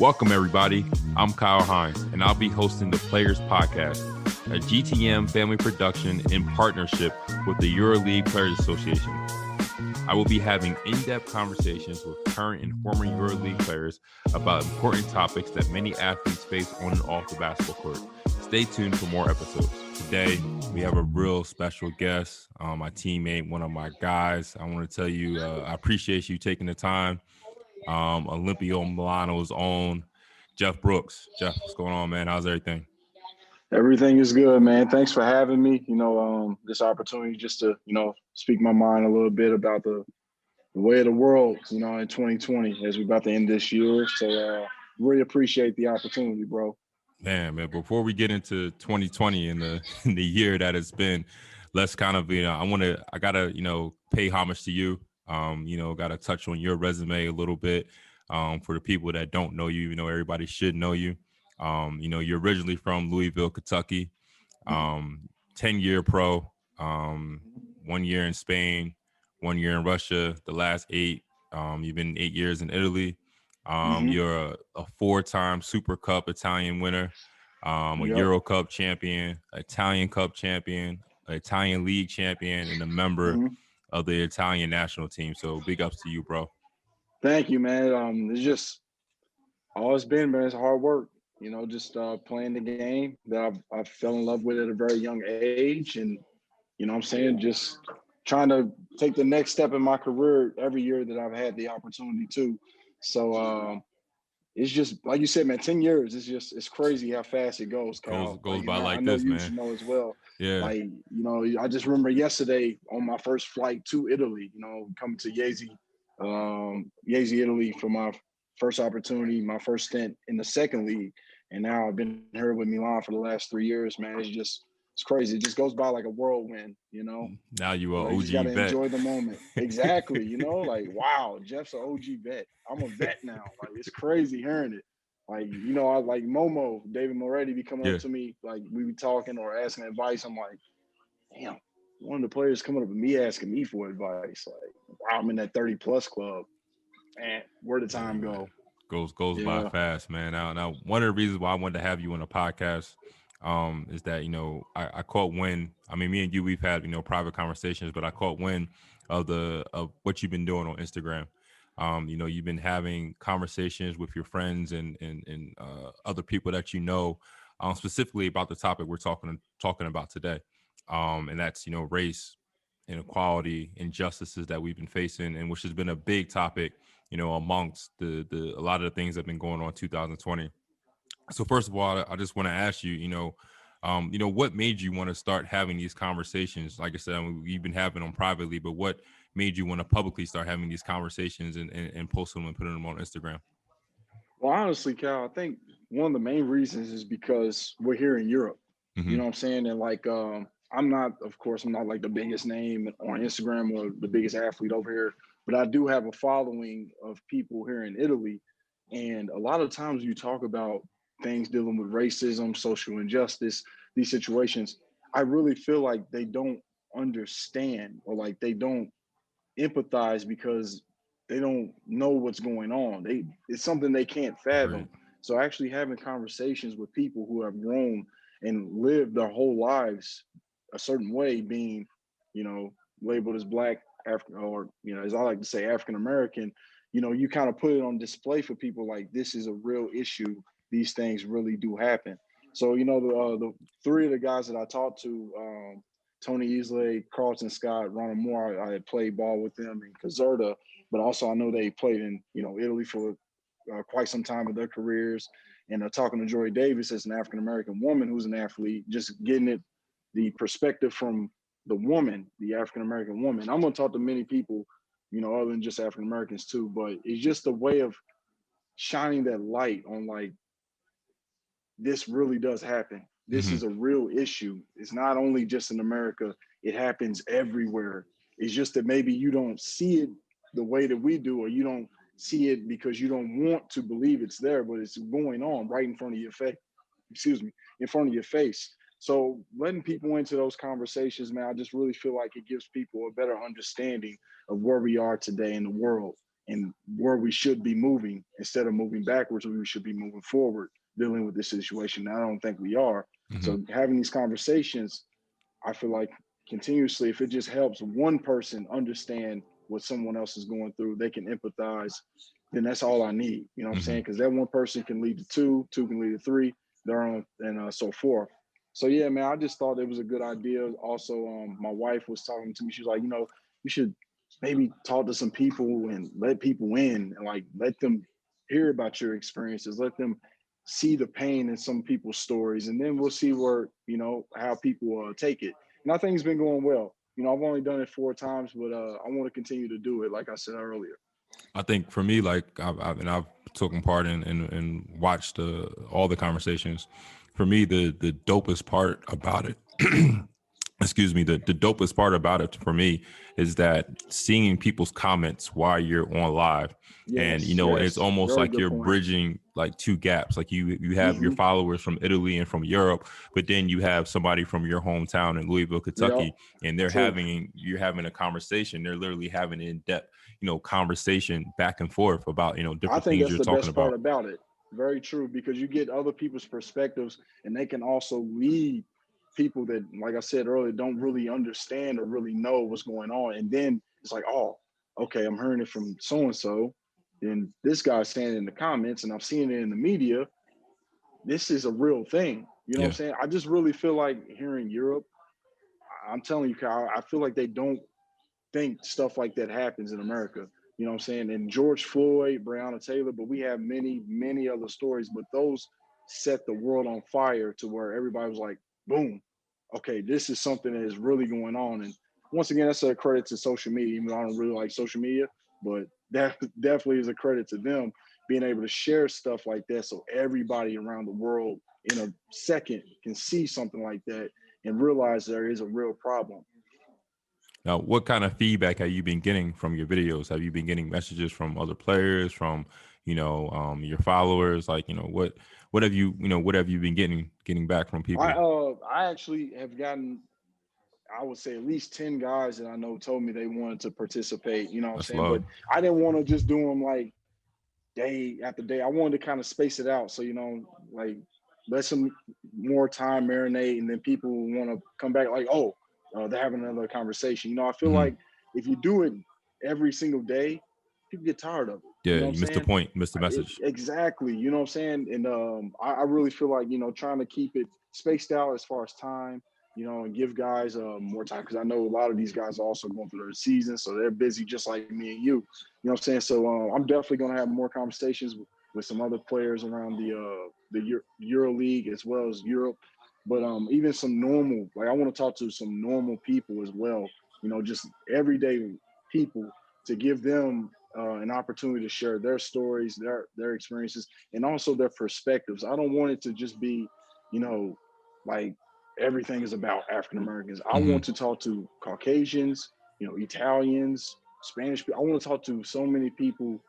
Welcome, everybody. I'm Kyle Hines, and I'll be hosting the Players Podcast, a GTM family production in partnership with the EuroLeague Players Association. I will be having in depth conversations with current and former EuroLeague players about important topics that many athletes face on and off the basketball court. Stay tuned for more episodes. Today, we have a real special guest, um, my teammate, one of my guys. I want to tell you, uh, I appreciate you taking the time um, Olimpia Milano's own Jeff Brooks. Jeff, what's going on, man? How's everything? Everything is good, man. Thanks for having me. You know, um, this opportunity just to, you know, speak my mind a little bit about the, the way of the world, you know, in 2020 as we're about to end this year. So uh really appreciate the opportunity, bro. Man, man, before we get into 2020 and the in the year that it's been, let's kind of, you know, I want to, I gotta, you know, pay homage to you. Um, you know, got to touch on your resume a little bit um, for the people that don't know you. You know, everybody should know you. Um, you know, you're originally from Louisville, Kentucky. Um, Ten year pro, um, one year in Spain, one year in Russia. The last eight, um, you've been eight years in Italy. Um, mm-hmm. You're a, a four time Super Cup Italian winner, um, a yep. Euro Cup champion, Italian Cup champion, Italian League champion, and a member. Mm-hmm of the Italian national team. So big ups to you, bro. Thank you, man. Um, it's just all it's been, man. It's hard work. You know, just uh, playing the game that I've, I fell in love with at a very young age, and you know, I'm saying just trying to take the next step in my career every year that I've had the opportunity to. So um, it's just like you said, man. Ten years. It's just it's crazy how fast it goes. Kyle. Goes, goes like, by know, like this, man. know as well. Yeah. Like you know, I just remember yesterday on my first flight to Italy. You know, coming to Jesi, um, Jesi, Italy for my first opportunity, my first stint in the second league, and now I've been here with Milan for the last three years. Man, it's just it's crazy. It just goes by like a whirlwind, you know. Mm, now you are like, OG you gotta vet. enjoy the moment. Exactly. you know, like wow, Jeff's an OG vet. I'm a vet now. Like it's crazy hearing it. Like, you know, I like Momo, David Moretti be coming yeah. up to me, like we be talking or asking advice. I'm like, damn, one of the players coming up with me asking me for advice. Like, wow, I'm in that 30 plus club. Man, where the time go? Goes goes yeah. by fast, man. Now now one of the reasons why I wanted to have you on a podcast um, is that you know I, I caught wind. I mean, me and you we've had you know private conversations, but I caught wind of the of what you've been doing on Instagram. Um, you know, you've been having conversations with your friends and and, and uh, other people that you know, um, specifically about the topic we're talking talking about today, um, and that's you know race, inequality, injustices that we've been facing, and which has been a big topic, you know, amongst the the a lot of the things that have been going on 2020. So first of all, I just want to ask you, you know, um, you know, what made you want to start having these conversations? Like I said, I mean, we've been having them privately, but what made you want to publicly start having these conversations and, and, and post them and putting them on Instagram? Well, honestly, Cal, I think one of the main reasons is because we're here in Europe. Mm-hmm. You know what I'm saying? And like, um, I'm not, of course, I'm not like the biggest name on Instagram or the biggest athlete over here, but I do have a following of people here in Italy. And a lot of times you talk about things dealing with racism, social injustice, these situations, I really feel like they don't understand or like they don't empathize because they don't know what's going on. They it's something they can't fathom. Right. So actually having conversations with people who have grown and lived their whole lives a certain way, being, you know, labeled as black African or you know, as I like to say, African American, you know, you kind of put it on display for people like this is a real issue. These things really do happen. So you know, the uh, the three of the guys that I talked to, um, Tony Easley, Carlton Scott, Ronald Moore. I, I, had played ball with them in Caserta, but also I know they played in you know Italy for uh, quite some time of their careers. And uh, talking to Joy Davis as an African American woman who's an athlete, just getting it the perspective from the woman, the African American woman. I'm gonna talk to many people, you know, other than just African Americans too, but it's just a way of shining that light on like this really does happen this mm-hmm. is a real issue. It's not only just in America, it happens everywhere. It's just that maybe you don't see it the way that we do, or you don't see it because you don't want to believe it's there, but it's going on right in front of your face. Excuse me, in front of your face. So letting people into those conversations, man, I just really feel like it gives people a better understanding of where we are today in the world and where we should be moving instead of moving backwards, we should be moving forward, dealing with this situation. I don't think we are. Mm-hmm. So having these conversations, I feel like continuously, if it just helps one person understand what someone else is going through, they can empathize, then that's all I need. You know what mm-hmm. I'm saying? Because that one person can lead to two, two can lead to three, there on and uh, so forth. So yeah, man, I just thought it was a good idea. Also, um, my wife was talking to me. She was like, you know, you should maybe talk to some people and let people in and like let them hear about your experiences. Let them see the pain in some people's stories, and then we'll see where you know how people uh, take it. And I think it's been going well. You know, I've only done it four times, but uh, I want to continue to do it, like I said earlier. I think for me, like I've, I've and I've taken part in and, and watched uh, all the conversations. For me, the the dopest part about it excuse me, the, the dopest part about it for me is that seeing people's comments while you're on live. Yes, and you know, yes. it's almost Very like you're point. bridging like two gaps. Like you you have mm-hmm. your followers from Italy and from Europe, but then you have somebody from your hometown in Louisville, Kentucky, yep. and they're True. having you're having a conversation. They're literally having an in-depth, you know, conversation back and forth about, you know, different things you're talking about. about it. Very true, because you get other people's perspectives and they can also lead people that, like I said earlier, don't really understand or really know what's going on. And then it's like, oh, okay, I'm hearing it from so and so. Then this guy's saying in the comments, and I've seen it in the media. This is a real thing. You know yeah. what I'm saying? I just really feel like here in Europe, I'm telling you, Kyle, I feel like they don't think stuff like that happens in America. You know what I'm saying? And George Floyd, Breonna Taylor, but we have many, many other stories, but those set the world on fire to where everybody was like, boom, okay, this is something that is really going on. And once again, that's a credit to social media, even though I don't really like social media, but that definitely is a credit to them being able to share stuff like that so everybody around the world in a second can see something like that and realize there is a real problem. Now, what kind of feedback have you been getting from your videos? Have you been getting messages from other players, from you know um, your followers? Like, you know, what what have you you know what have you been getting getting back from people? I uh I actually have gotten I would say at least 10 guys that I know told me they wanted to participate, you know what I'm saying? Love. But I didn't want to just do them like day after day. I wanted to kind of space it out. So, you know, like let some more time marinate and then people want to come back like, oh, uh, they're having another conversation. You know, I feel mm-hmm. like if you do it every single day, people get tired of it. Yeah, you, know you missed the point, missed the message. It, exactly. You know what I'm saying? And um, I, I, really feel like, you know, trying to keep it spaced out as far as time, you know, and give guys uh, more time because I know a lot of these guys are also going through their season, so they're busy just like me and you. You know what I'm saying? So uh, I'm definitely going to have more conversations with, with, some other players around the uh, the Euro, Euro League as well as Europe, but um, even some normal, like I want to talk to some normal people as well. You know, just everyday people to give them uh, an opportunity to share their stories, their their experiences, and also their perspectives. I don't want it to just be, you know, like everything is about African Americans. I mm-hmm. want to talk to Caucasians, you know, Italians, Spanish. People. I want to talk to so many people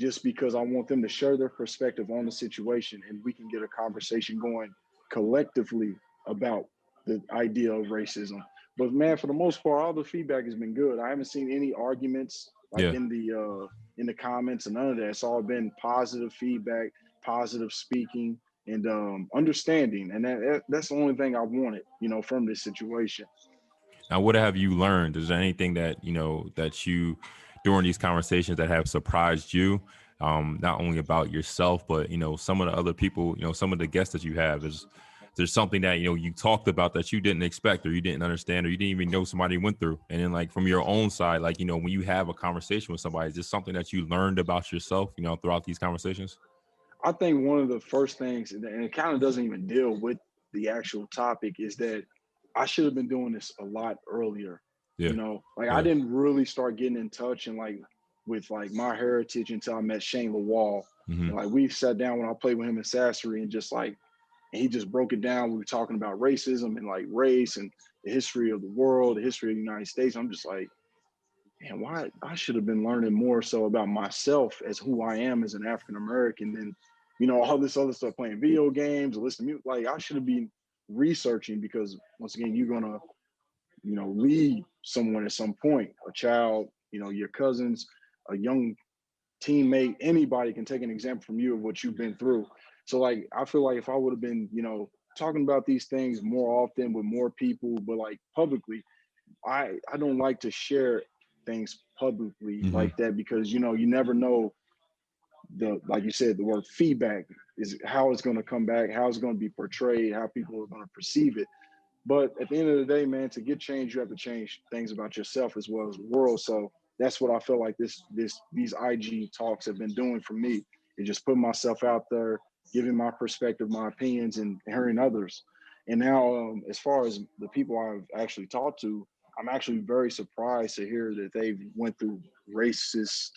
just because I want them to share their perspective on the situation and we can get a conversation going collectively about the idea of racism. But man, for the most part, all the feedback has been good. I haven't seen any arguments like yeah. in the uh in the comments and none of that. It's all been positive feedback, positive speaking, and um understanding. And that that's the only thing I wanted, you know, from this situation. Now, what have you learned? Is there anything that you know that you during these conversations that have surprised you? Um, not only about yourself, but you know, some of the other people, you know, some of the guests that you have is there's something that you know you talked about that you didn't expect or you didn't understand or you didn't even know somebody went through and then like from your own side like you know when you have a conversation with somebody is this something that you learned about yourself you know throughout these conversations i think one of the first things and it kind of doesn't even deal with the actual topic is that i should have been doing this a lot earlier yeah. you know like yeah. i didn't really start getting in touch and like with like my heritage until i met shane lawal mm-hmm. like we sat down when i played with him in Sassari and just like and he just broke it down. We were talking about racism and like race and the history of the world, the history of the United States. I'm just like, man, why I should have been learning more so about myself as who I am as an African American than, you know, all this other stuff, playing video games or listening to music. Like I should have been researching because once again, you're gonna, you know, lead someone at some point, a child, you know, your cousins, a young teammate, anybody can take an example from you of what you've been through. So like I feel like if I would have been, you know, talking about these things more often with more people, but like publicly, I I don't like to share things publicly mm-hmm. like that because you know you never know the like you said the word feedback is how it's going to come back, how it's going to be portrayed, how people are going to perceive it. But at the end of the day, man, to get change, you have to change things about yourself as well as the world. So that's what I feel like this this these IG talks have been doing for me. It just put myself out there, giving my perspective, my opinions, and hearing others. And now, um, as far as the people I've actually talked to, I'm actually very surprised to hear that they've went through racist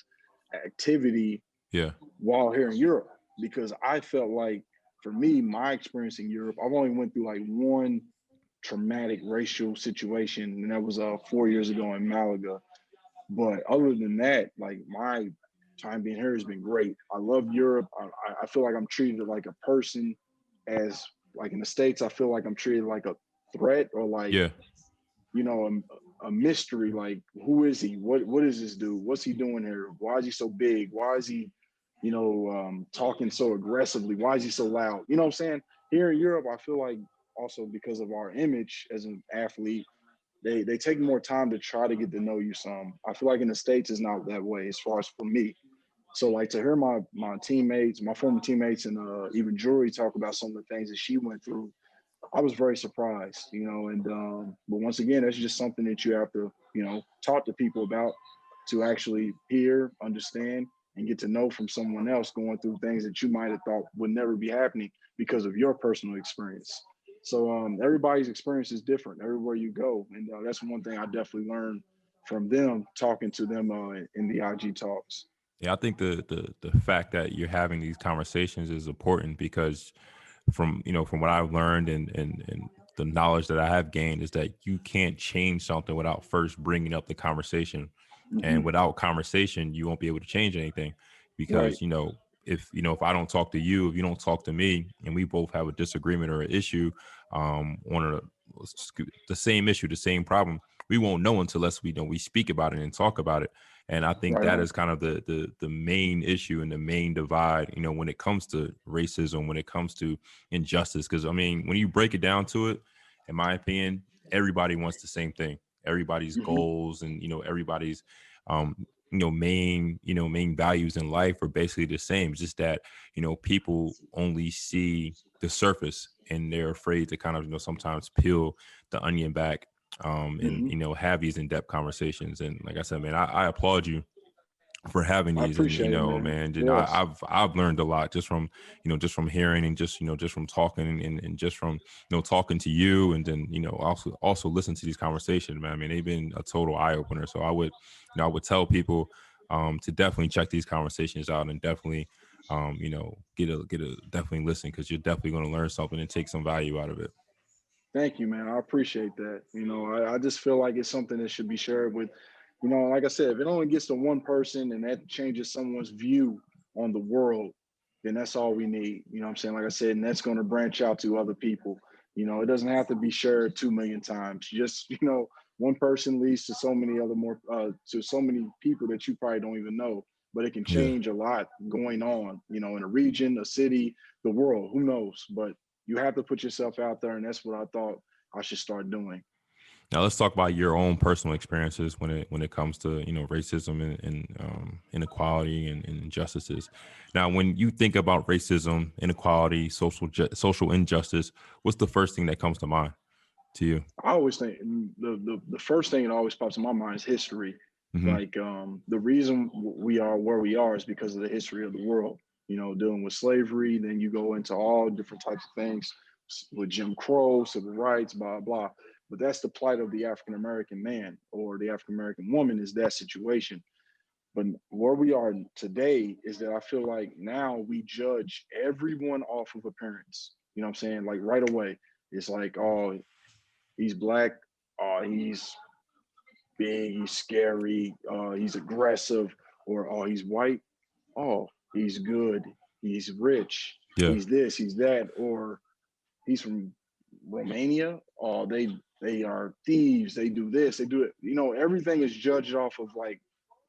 activity yeah while here in Europe because I felt like for me my experience in Europe I've only went through like one traumatic racial situation and that was uh 4 years ago in Malaga but other than that like my time being here has been great I love Europe I, I feel like I'm treated like a person as like in the states I feel like I'm treated like a threat or like yeah you know, a, a, mystery. Like, who is he? What what is this dude? What's he doing here? Why is he so big? Why is he, you know, um, talking so aggressively? Why is he so loud? You know what I'm saying? Here in Europe, I feel like also because of our image as an athlete, they they take more time to try to get to know you some. I feel like in the States it's not that way as far as for me. So like to hear my my teammates, my former teammates and uh, even Juri talk about some of the things that she went through I was very surprised, you know, and um, but once again, that's just something that you have to, you know, talk to people about to actually hear, understand, and get to know from someone else going through things that you might have thought would never be happening because of your personal experience. So um, everybody's experience is different everywhere you go, and uh, that's one thing I definitely learned from them talking to them uh, in the IG talks. Yeah, I think the the the fact that you're having these conversations is important because from you know from what I've learned and and and the knowledge that I have gained is that you can't change something without first bringing up the conversation, mm-hmm. and without conversation, you won't be able to change anything because right. you know if you know if I don't talk to you, if you don't talk to me, and we both have a disagreement or an issue um, on a, the same issue, the same problem, we won't know until unless we know we speak about it and talk about it. And I think right. that is kind of the the the main issue and the main divide, you know, when it comes to racism, when it comes to injustice. Because I mean, when you break it down to it, in my opinion, everybody wants the same thing. Everybody's mm-hmm. goals and you know everybody's um, you know main you know main values in life are basically the same. It's just that you know people only see the surface and they're afraid to kind of you know sometimes peel the onion back um, and mm-hmm. you know have these in-depth conversations. And like I said, man, I, I applaud you for having these. And, you know, it, man, man yes. I, have I've learned a lot just from you know just from hearing and just you know just from talking and, and just from you know talking to you and then you know also also listen to these conversations, man. I mean, they've been a total eye opener. So I would you know I would tell people um, to definitely check these conversations out and definitely um, you know get a get a definitely listen because you're definitely going to learn something and take some value out of it. Thank you, man. I appreciate that. You know, I, I, just feel like it's something that should be shared with, you know, like I said, if it only gets to one person and that changes someone's view on the world, then that's all we need. You know I'm saying? Like I said, and that's going to branch out to other people. You know, it doesn't have to be shared two million times. Just, you know, one person leads to so many other more, uh, to so many people that you probably don't even know. But it can change yeah. a lot going on, you know, in a region, a city, the world. Who knows? But you have to put yourself out there, and that's what I thought I should start doing. Now let's talk about your own personal experiences when it when it comes to you know racism and, and um, inequality and, and, injustices. Now, when you think about racism, inequality, social ju- social injustice, what's the first thing that comes to mind to you? I always think the the, the first thing that always pops in my mind is history. Mm-hmm. Like um, the reason we are where we are is because of the history of the world you know, dealing with slavery. Then you go into all different types of things with Jim Crow, civil rights, blah, blah. But that's the plight of the African American man or the African American woman is that situation. But where we are today is that I feel like now we judge everyone off of appearance. You know what I'm saying? Like right away. It's like, oh, he's black, oh, he's big, he's scary, uh, he's aggressive, or oh, he's white. Oh, he's good, he's rich, yeah. he's this, he's that, or he's from Romania. Oh, they they are thieves. They do this. They do it. You know, everything is judged off of like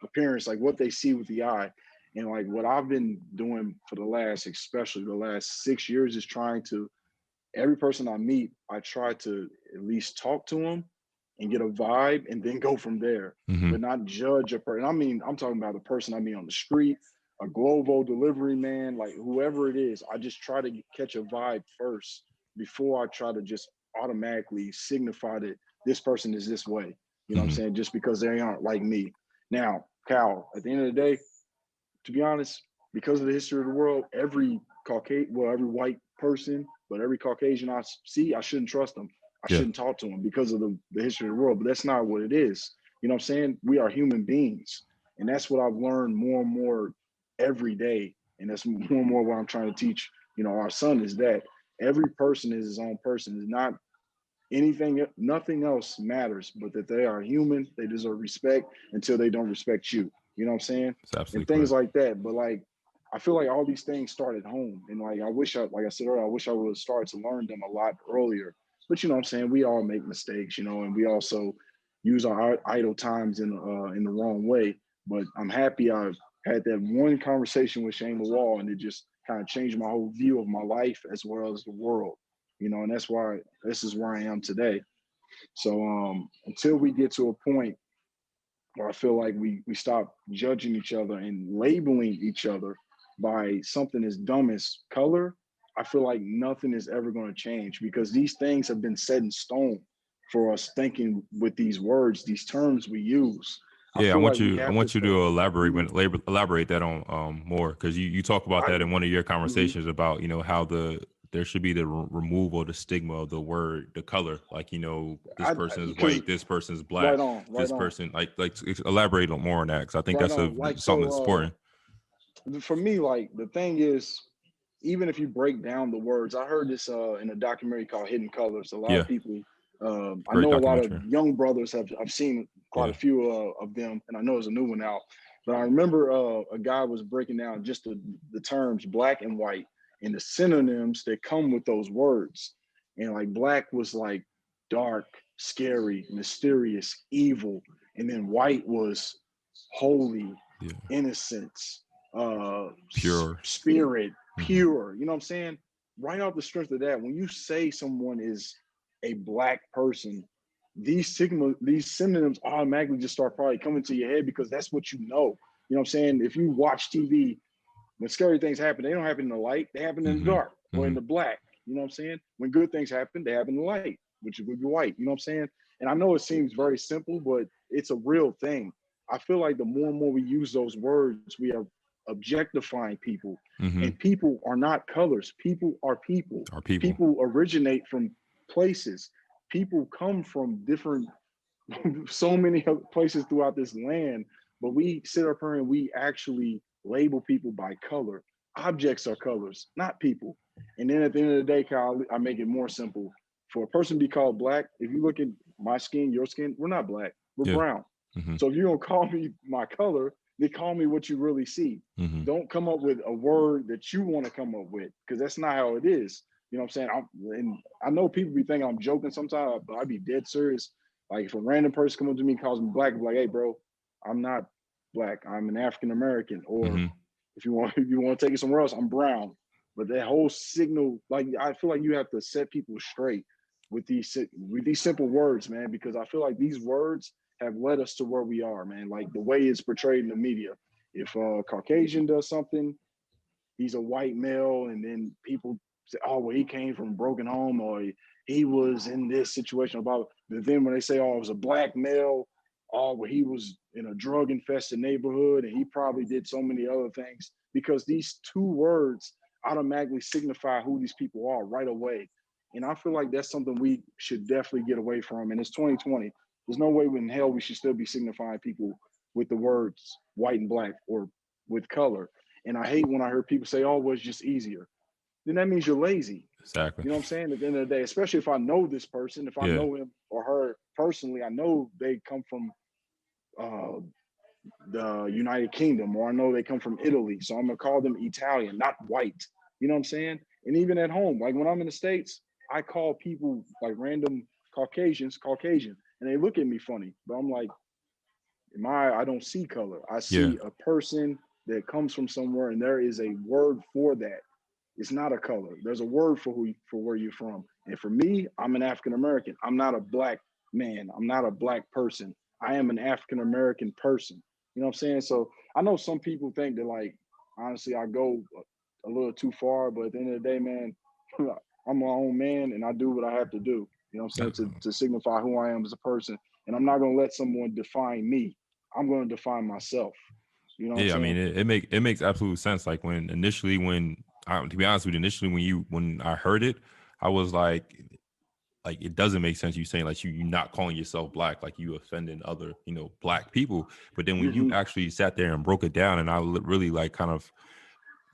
appearance, like what they see with the eye. And like what I've been doing for the last, especially the last six years, is trying to every person I meet, I try to at least talk to them and get a vibe and then go from there, mm-hmm. but not judge a person. I mean, I'm talking about the person I meet on the street, a Glovo delivery man, like whoever it is. I just try to catch a vibe first before I try to just automatically signify that this person is this way. You know mm-hmm. what I'm mm-hmm. saying? Just because they aren't like me. Now, Cal, at the end of the day, to be honest, because of the history of the world, every Caucasian, well, every white person, but every Caucasian I see, I shouldn't trust them. I yeah. shouldn't talk to them because of the, the history of the world. But that's not what it is. You know what I'm saying? We are human beings. And that's what I've learned more and more every day. And that's more and more what I'm trying to teach, you know, our son is that every person is his own person. Is not anything, nothing else matters, but that they are human. They deserve respect until they don't respect you. You know what I'm saying? And things like that. But like, I feel like all these things start at home. And like, I wish I, like I said earlier, I wish I would have started to learn them a lot earlier. But you know what I'm saying? We all make mistakes, you know, and we also use our idle times in uh, in the wrong way. But I'm happy I've had that one conversation with Shane Lawal, and it just kind of changed my whole view of my life as well as the world. You know, and that's why this is where I am today. So um, until we get to a point where I feel like we we stop judging each other and labeling each other by something as dumb as color, I feel like nothing is ever going to change because these things have been set in stone for us thinking with these words, these terms we use. I yeah, I want like you. I want you to elaborate when elaborate that on um, more because you you talk about I, that in one of your mm-hmm. conversations mm-hmm. about you know how the there should be the re- removal the stigma of the word the color like you know this person is white this person is black right on, right this on. person like like elaborate on more on that because I think right that's a, like, something so, that's uh. For me, like the thing is, even if you break down the words, I heard this uh, in a documentary called Hidden Colors. A lot yeah. of people, um, I know a lot of young brothers have I've seen quite yeah. a few uh, of them, and I know there's a new one out. But I remember uh, a guy was breaking down just the, the terms black and white and the synonyms that come with those words. And like black was like dark, scary, mysterious, evil, and then white was holy, yeah. innocence, uh, pure spirit, Mm-hmm. pure. You know what I'm saying? Right off the strength of that, when you say someone is a black person, these sigma, these synonyms automatically just start probably coming to your head because that's what you know. You know what I'm saying? If you watch TV, when scary things happen, they don't happen in the light, they happen in mm-hmm. the dark or mm-hmm. in the black. You know what I'm saying? When good things happen, they happen in the light, which would be white. You know what I'm saying? And I know it seems very simple, but it's a real thing. I feel like the more and more we use those words, we are objectifying people. Mm-hmm. And people are not colors. People are people. Are people. People originate from places. People come from different, so many places throughout this land. But we sit up here and we actually label people by color. Objects are colors, not people. And then at the end of the day, Kyle, I make it more simple. For a person to be called black, if you look at my skin, your skin, we're not black, we're yeah. brown. Mm-hmm. So if you're gonna call me my color, they call me what you really see. Mm-hmm. Don't come up with a word that you want to come up with because that's not how it is. You know what I'm saying? I'm, and I know people be thinking I'm joking sometimes, but I'd be dead serious. Like if a random person come up to me calls me black, I'm like, hey, bro, I'm not black. I'm an African American. Or mm-hmm. if you want, if you want to take it somewhere else, I'm brown. But that whole signal, like I feel like you have to set people straight with these with these simple words, man, because I feel like these words have led us to where we are, man. Like the way it's portrayed in the media. If a Caucasian does something, he's a white male, and then people say, "Oh, well, he came from a broken home," or he was in this situation. About but then when they say, "Oh, it was a black male," oh, well, he was in a drug infested neighborhood, and he probably did so many other things. Because these two words automatically signify who these people are right away. And I feel like that's something we should definitely get away from. And it's 2020. There's no way in hell we should still be signifying people with the words white and black or with color. And I hate when I hear people say, oh, well, it's just easier. Then that means you're lazy. Exactly. You know what I'm saying? At the end of the day, especially if I know this person, if I yeah. know him or her personally, I know they come from uh, the United Kingdom or I know they come from Italy. So I'm gonna call them Italian, not white. You know what I'm saying? And even at home, like when I'm in the States, I call people like random Caucasians Caucasian and they look at me funny. But I'm like, my I don't see color. I see yeah. a person that comes from somewhere and there is a word for that. It's not a color. There's a word for who for where you're from. And for me, I'm an African American. I'm not a black man. I'm not a black person. I am an African American person. You know what I'm saying? So I know some people think that like honestly I go a little too far, but at the end of the day, man, I'm my own man and I do what I have to do. You know what I'm saying? To, to signify who I am as a person. And I'm not gonna let someone define me. I'm gonna define myself. You know yeah, I mean it, it make it makes absolute sense. Like when initially when I, to be honest with you, initially when you when I heard it, I was like, like it doesn't make sense you saying like you you're not calling yourself black like you offending other you know black people but then when mm-hmm. you actually sat there and broke it down and i really like kind of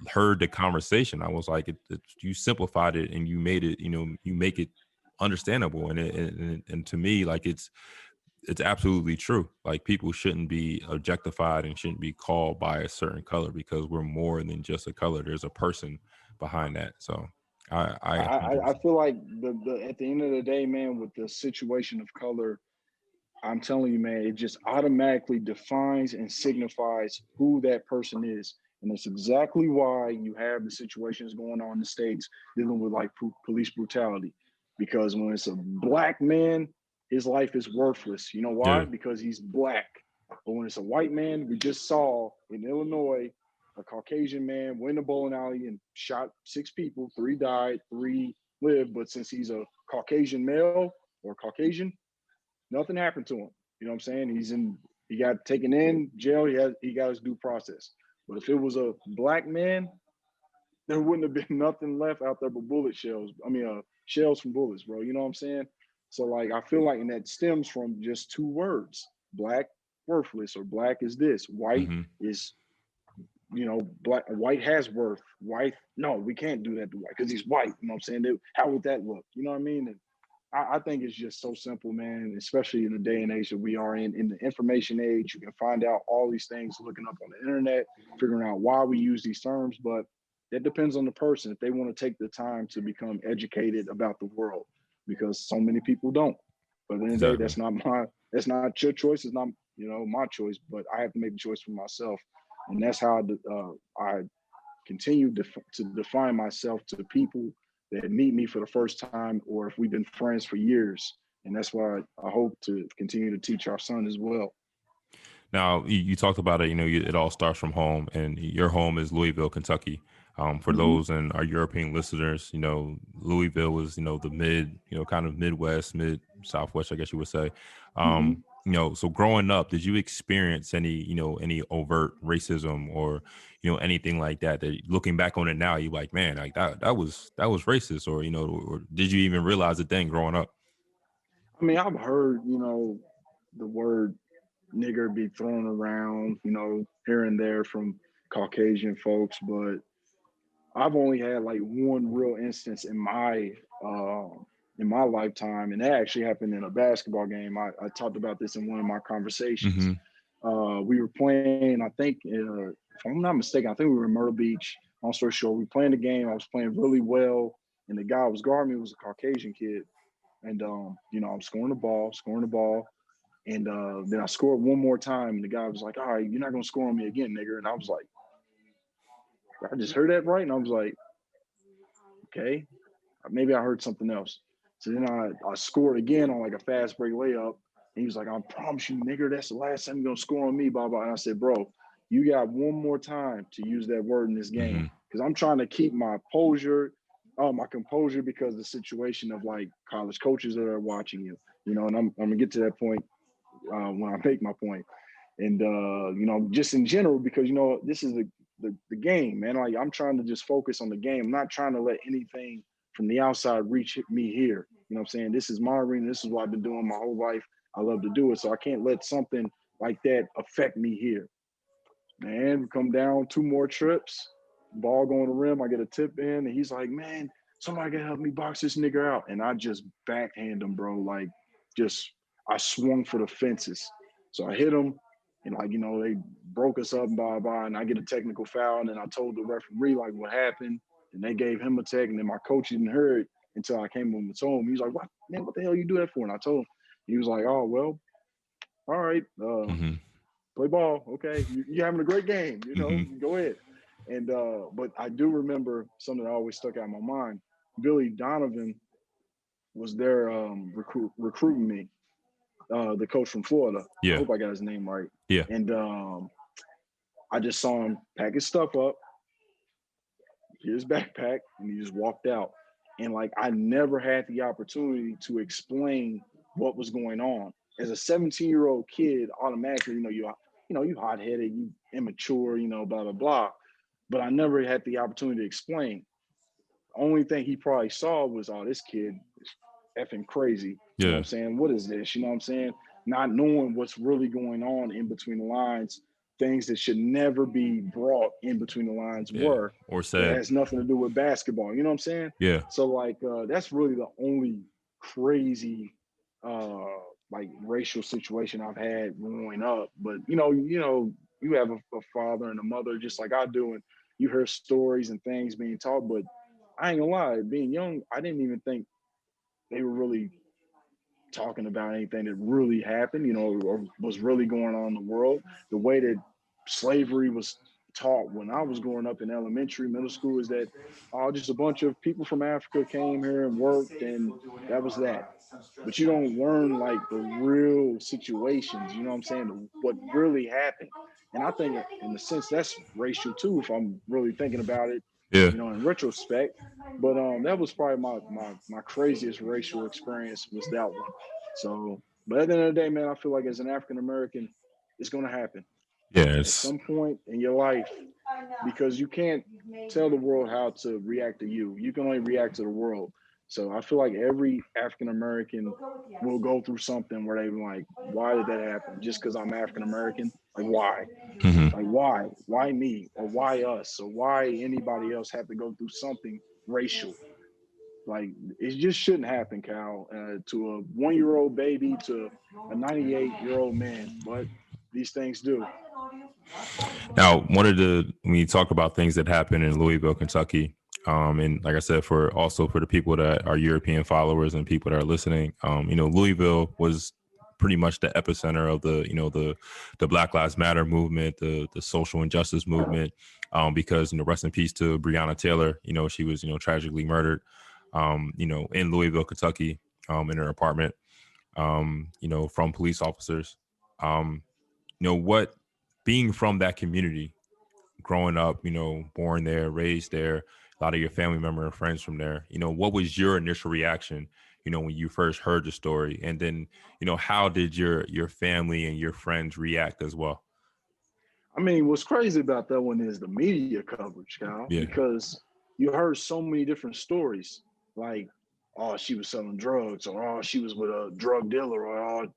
heard the conversation i was like it, it, you simplified it and you made it you know you make it understandable and, it, and and to me like it's it's absolutely true like people shouldn't be objectified and shouldn't be called by a certain color because we're more than just a color there's a person behind that so I I, I, I feel like the, the at the end of the day, man, with the situation of color, I'm telling you, man, it just automatically defines and signifies who that person is. And that's exactly why you have the situations going on in the States dealing with like police brutality. Because when it's a black man, his life is worthless. You know why? Yeah. Because he's black. But when it's a white man, we just saw in Illinois a Caucasian man went a bowling alley and shot six people. Three died, three lived. But since he's a Caucasian male or Caucasian, nothing happened to him. You know what I'm saying? He's in. He got taken in jail. He had. He got his due process. But if it was a black man, there wouldn't have been nothing left out there but bullet shells. I mean, uh, shells from bullets, bro. You know what I'm saying? So like, I feel like, and that stems from just two words: black worthless, or black is this, white mm-hmm. is you know, black white has worth. White, no, we can't do that to white because he's white. You know what I'm saying? How would that look? You know what I mean? And I, I, think it's just so simple, man. Especially in the day and age that we are in, in the information age, you can find out all these things looking up on the internet, figuring out why we use these terms. But that depends on the person if they want to take the time to become educated about the world, because so many people don't. But at the end of the day, that's not my that's not your choice. It's not you know my choice, but I have to make the choice for myself and that's how uh, I continue def- to define myself to people that meet me for the first time, or if we've been friends for years. And that's why I hope to continue to teach our son as well. Now, you, you talked about it. You know, you, it all starts from home, and your home is Louisville, Kentucky. Um, for mm-hmm. those and our European listeners, you know, Louisville was, you know, the mid, you know, kind of Midwest, mid Southwest, I guess you would say. Um, mm-hmm you know so growing up did you experience any you know any overt racism or you know anything like that that looking back on it now you're like man like that that was that was racist or you know or did you even realize it then growing up i mean i've heard you know the word nigger be thrown around you know here and there from caucasian folks but i've only had like one real instance in my uh, in my lifetime, and that actually happened in a basketball game. I, I talked about this in one of my conversations. Mm-hmm. Uh, we were playing, I think, uh, if I'm not mistaken, I think we were in Myrtle Beach. Long story short, we playing the game. I was playing really well, and the guy was guarding me was a Caucasian kid. And um, you know, I'm scoring the ball, scoring the ball, and uh, then I scored one more time, and the guy was like, "All right, you're not gonna score on me again, nigger." And I was like, "I just heard that right," and I was like, "Okay, maybe I heard something else." So then I, I scored again on like a fast break layup. And he was like, I promise you, nigger, that's the last time you're gonna score on me, blah blah. And I said, bro, you got one more time to use that word in this game. Because mm-hmm. I'm trying to keep my posure, uh, my composure because the situation of like college coaches that are watching you, you know, and I'm, I'm gonna get to that point uh, when I make my point. And uh, you know, just in general, because you know, this is the, the the game, man. Like I'm trying to just focus on the game. I'm not trying to let anything from the outside reach me here. You know what I'm saying? This is my arena. This is what I've been doing my whole life. I love to do it. So I can't let something like that affect me here. Man, we come down two more trips, ball going to rim. I get a tip in, and he's like, man, somebody can help me box this nigga out. And I just backhand him, bro. Like, just, I swung for the fences. So I hit him, and like, you know, they broke us up and blah, blah. And I get a technical foul. And then I told the referee, like, what happened. And they gave him a tech, and then my coach didn't hear it until I came home and told him. He was like, "What man? What the hell you do that for?" And I told him. He was like, "Oh well, all right." Uh, mm-hmm. play ball. Okay, you, are having a great game. You know, mm-hmm. go ahead. And uh, but I do remember something that always stuck out in my mind. Billy Donovan was there um, recruit, recruiting me, uh, the coach from Florida. Yeah. I hope I got his name right. Yeah. And um, I just saw him pack his stuff up, get his backpack, and he just walked out. And like I never had the opportunity to explain what was going on. As a 17 year old kid, automatically, you know, you you know, you hot headed, you immature, you know, blah blah blah. But I never had the opportunity to explain. The only thing he probably saw was, oh, this kid is effing crazy. Yeah. You know what I'm saying? What is this? You know what I'm saying? Not knowing what's really going on in between the lines, things that should never be brought in between the lines yeah. were or said it has nothing to do with basketball. You know what I'm saying? Yeah. So like uh that's really the only crazy uh like racial situation I've had growing up. But you know, you know, you have a, a father and a mother just like I do, and you hear stories and things being taught. But I ain't gonna lie, being young, I didn't even think they were really talking about anything that really happened, you know, or was really going on in the world. The way that slavery was taught when I was growing up in elementary, middle school is that oh, just a bunch of people from Africa came here and worked, and that was that. But you don't learn like the real situations, you know what I'm saying? What really happened. And I think in a sense that's racial too, if I'm really thinking about it yeah. You know, in retrospect. But um that was probably my my my craziest racial experience was that one. So but at the end of the day, man, I feel like as an African American, it's gonna happen. Yes. At some point in your life, because you can't tell the world how to react to you. You can only react to the world. So I feel like every African American will go through something where they're like, why did that happen? Just because I'm African American? Like why? Mm-hmm. Like why? Why me? Or why us? Or why anybody else have to go through something racial? Like it just shouldn't happen, Cal. Uh, to a one-year-old baby to a 98-year-old man, but these things do. Now, one of the when you talk about things that happen in Louisville, Kentucky, um, and like I said, for also for the people that are European followers and people that are listening, um, you know, Louisville was pretty much the epicenter of the you know the the Black Lives Matter movement, the the social injustice movement, um, because you know, rest in peace to Breonna Taylor. You know, she was you know tragically murdered, um, you know, in Louisville, Kentucky, um, in her apartment, um, you know, from police officers. Um, you know what, being from that community, growing up, you know, born there, raised there, a lot of your family member and friends from there. You know, what was your initial reaction? You know, when you first heard the story, and then you know, how did your your family and your friends react as well? I mean, what's crazy about that one is the media coverage, Kyle. Yeah. Because you heard so many different stories, like, oh, she was selling drugs, or oh, she was with a drug dealer, or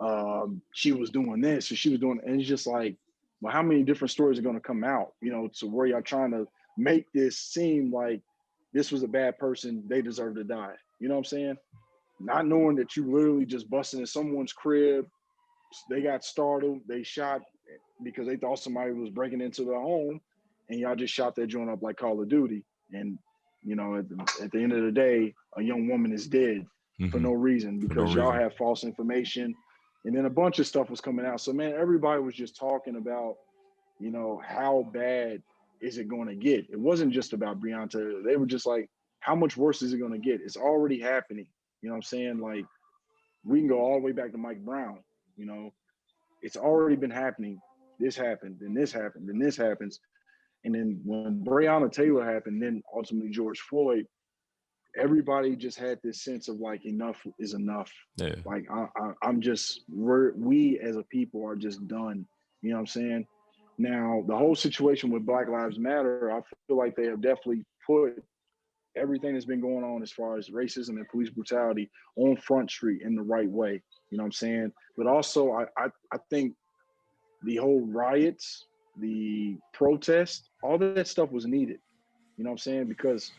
oh, um, she was doing this, or she was doing, and it's just like, well, how many different stories are going to come out? You know, to where y'all trying to make this seem like this was a bad person, they deserve to die. You know what I'm saying? Not knowing that you literally just busted in someone's crib, they got startled, they shot because they thought somebody was breaking into their home, and y'all just shot that joint up like Call of Duty. And you know, at the, at the end of the day, a young woman is dead mm-hmm. for no reason because no y'all reason. have false information. And then a bunch of stuff was coming out. So man, everybody was just talking about, you know, how bad is it going to get? It wasn't just about Breonna. They were just like, how much worse is it going to get? It's already happening. You know what I'm saying? Like, we can go all the way back to Mike Brown. You know, it's already been happening. This happened, then this happened, then this happens. And then when Breonna Taylor happened, then ultimately George Floyd, everybody just had this sense of like enough is enough. Yeah. Like I, I, am just we're we as a people are just done. You know what I'm saying? Now, the whole situation with Black Lives Matter, I feel like they have definitely put everything that's been going on as far as racism and police brutality on Front Street in the right way. You know what I'm saying? But also, I, I, I think the whole riots, the protest, all that stuff was needed. You know what I'm saying? Because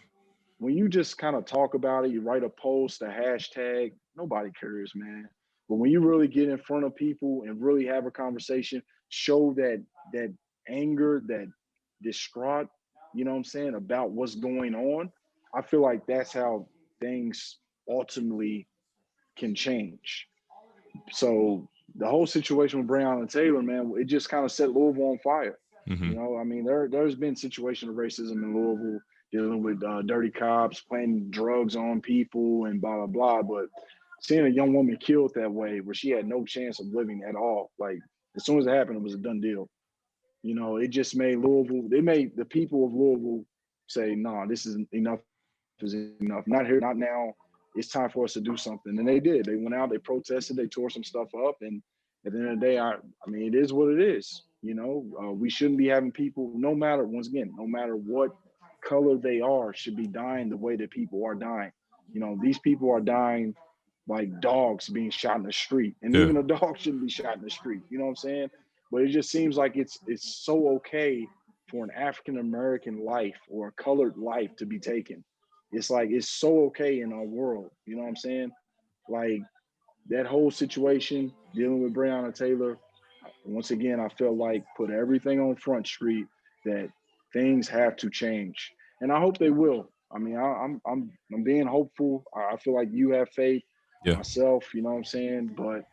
when you just kind of talk about it, you write a post, a hashtag, nobody cares, man. But when you really get in front of people and really have a conversation, show that that anger, that distraught, you know what I'm saying, about what's going on, I feel like that's how things ultimately can change. So the whole situation with Breonna Taylor, man, it just kind of set Louisville on fire. Mm-hmm. You know, I mean, there there's been situation of racism in Louisville, dealing with uh, dirty cops, planting drugs on people, and blah blah blah. But seeing a young woman killed that way, where she had no chance of living at all, like as soon as it happened, it was a done deal. You know, it just made Louisville. They made the people of Louisville say, "No, nah, this is enough. Is enough. Not here, not now. It's time for us to do something." And they did. They went out. They protested. They tore some stuff up. And at the end of the day, I, I mean, it is what it is. You know, uh, we shouldn't be having people, no matter once again, no matter what color they are, should be dying the way that people are dying. You know, these people are dying like dogs being shot in the street, and yeah. even a dog shouldn't be shot in the street. You know what I'm saying? But it just seems like it's it's so okay for an African American life or a colored life to be taken. It's like it's so okay in our world. You know what I'm saying? Like that whole situation dealing with Breonna Taylor. Once again, I felt like put everything on Front Street that things have to change, and I hope they will. I mean, I, am I'm, I'm I'm being hopeful. I feel like you have faith. Yeah. Myself, you know what I'm saying, but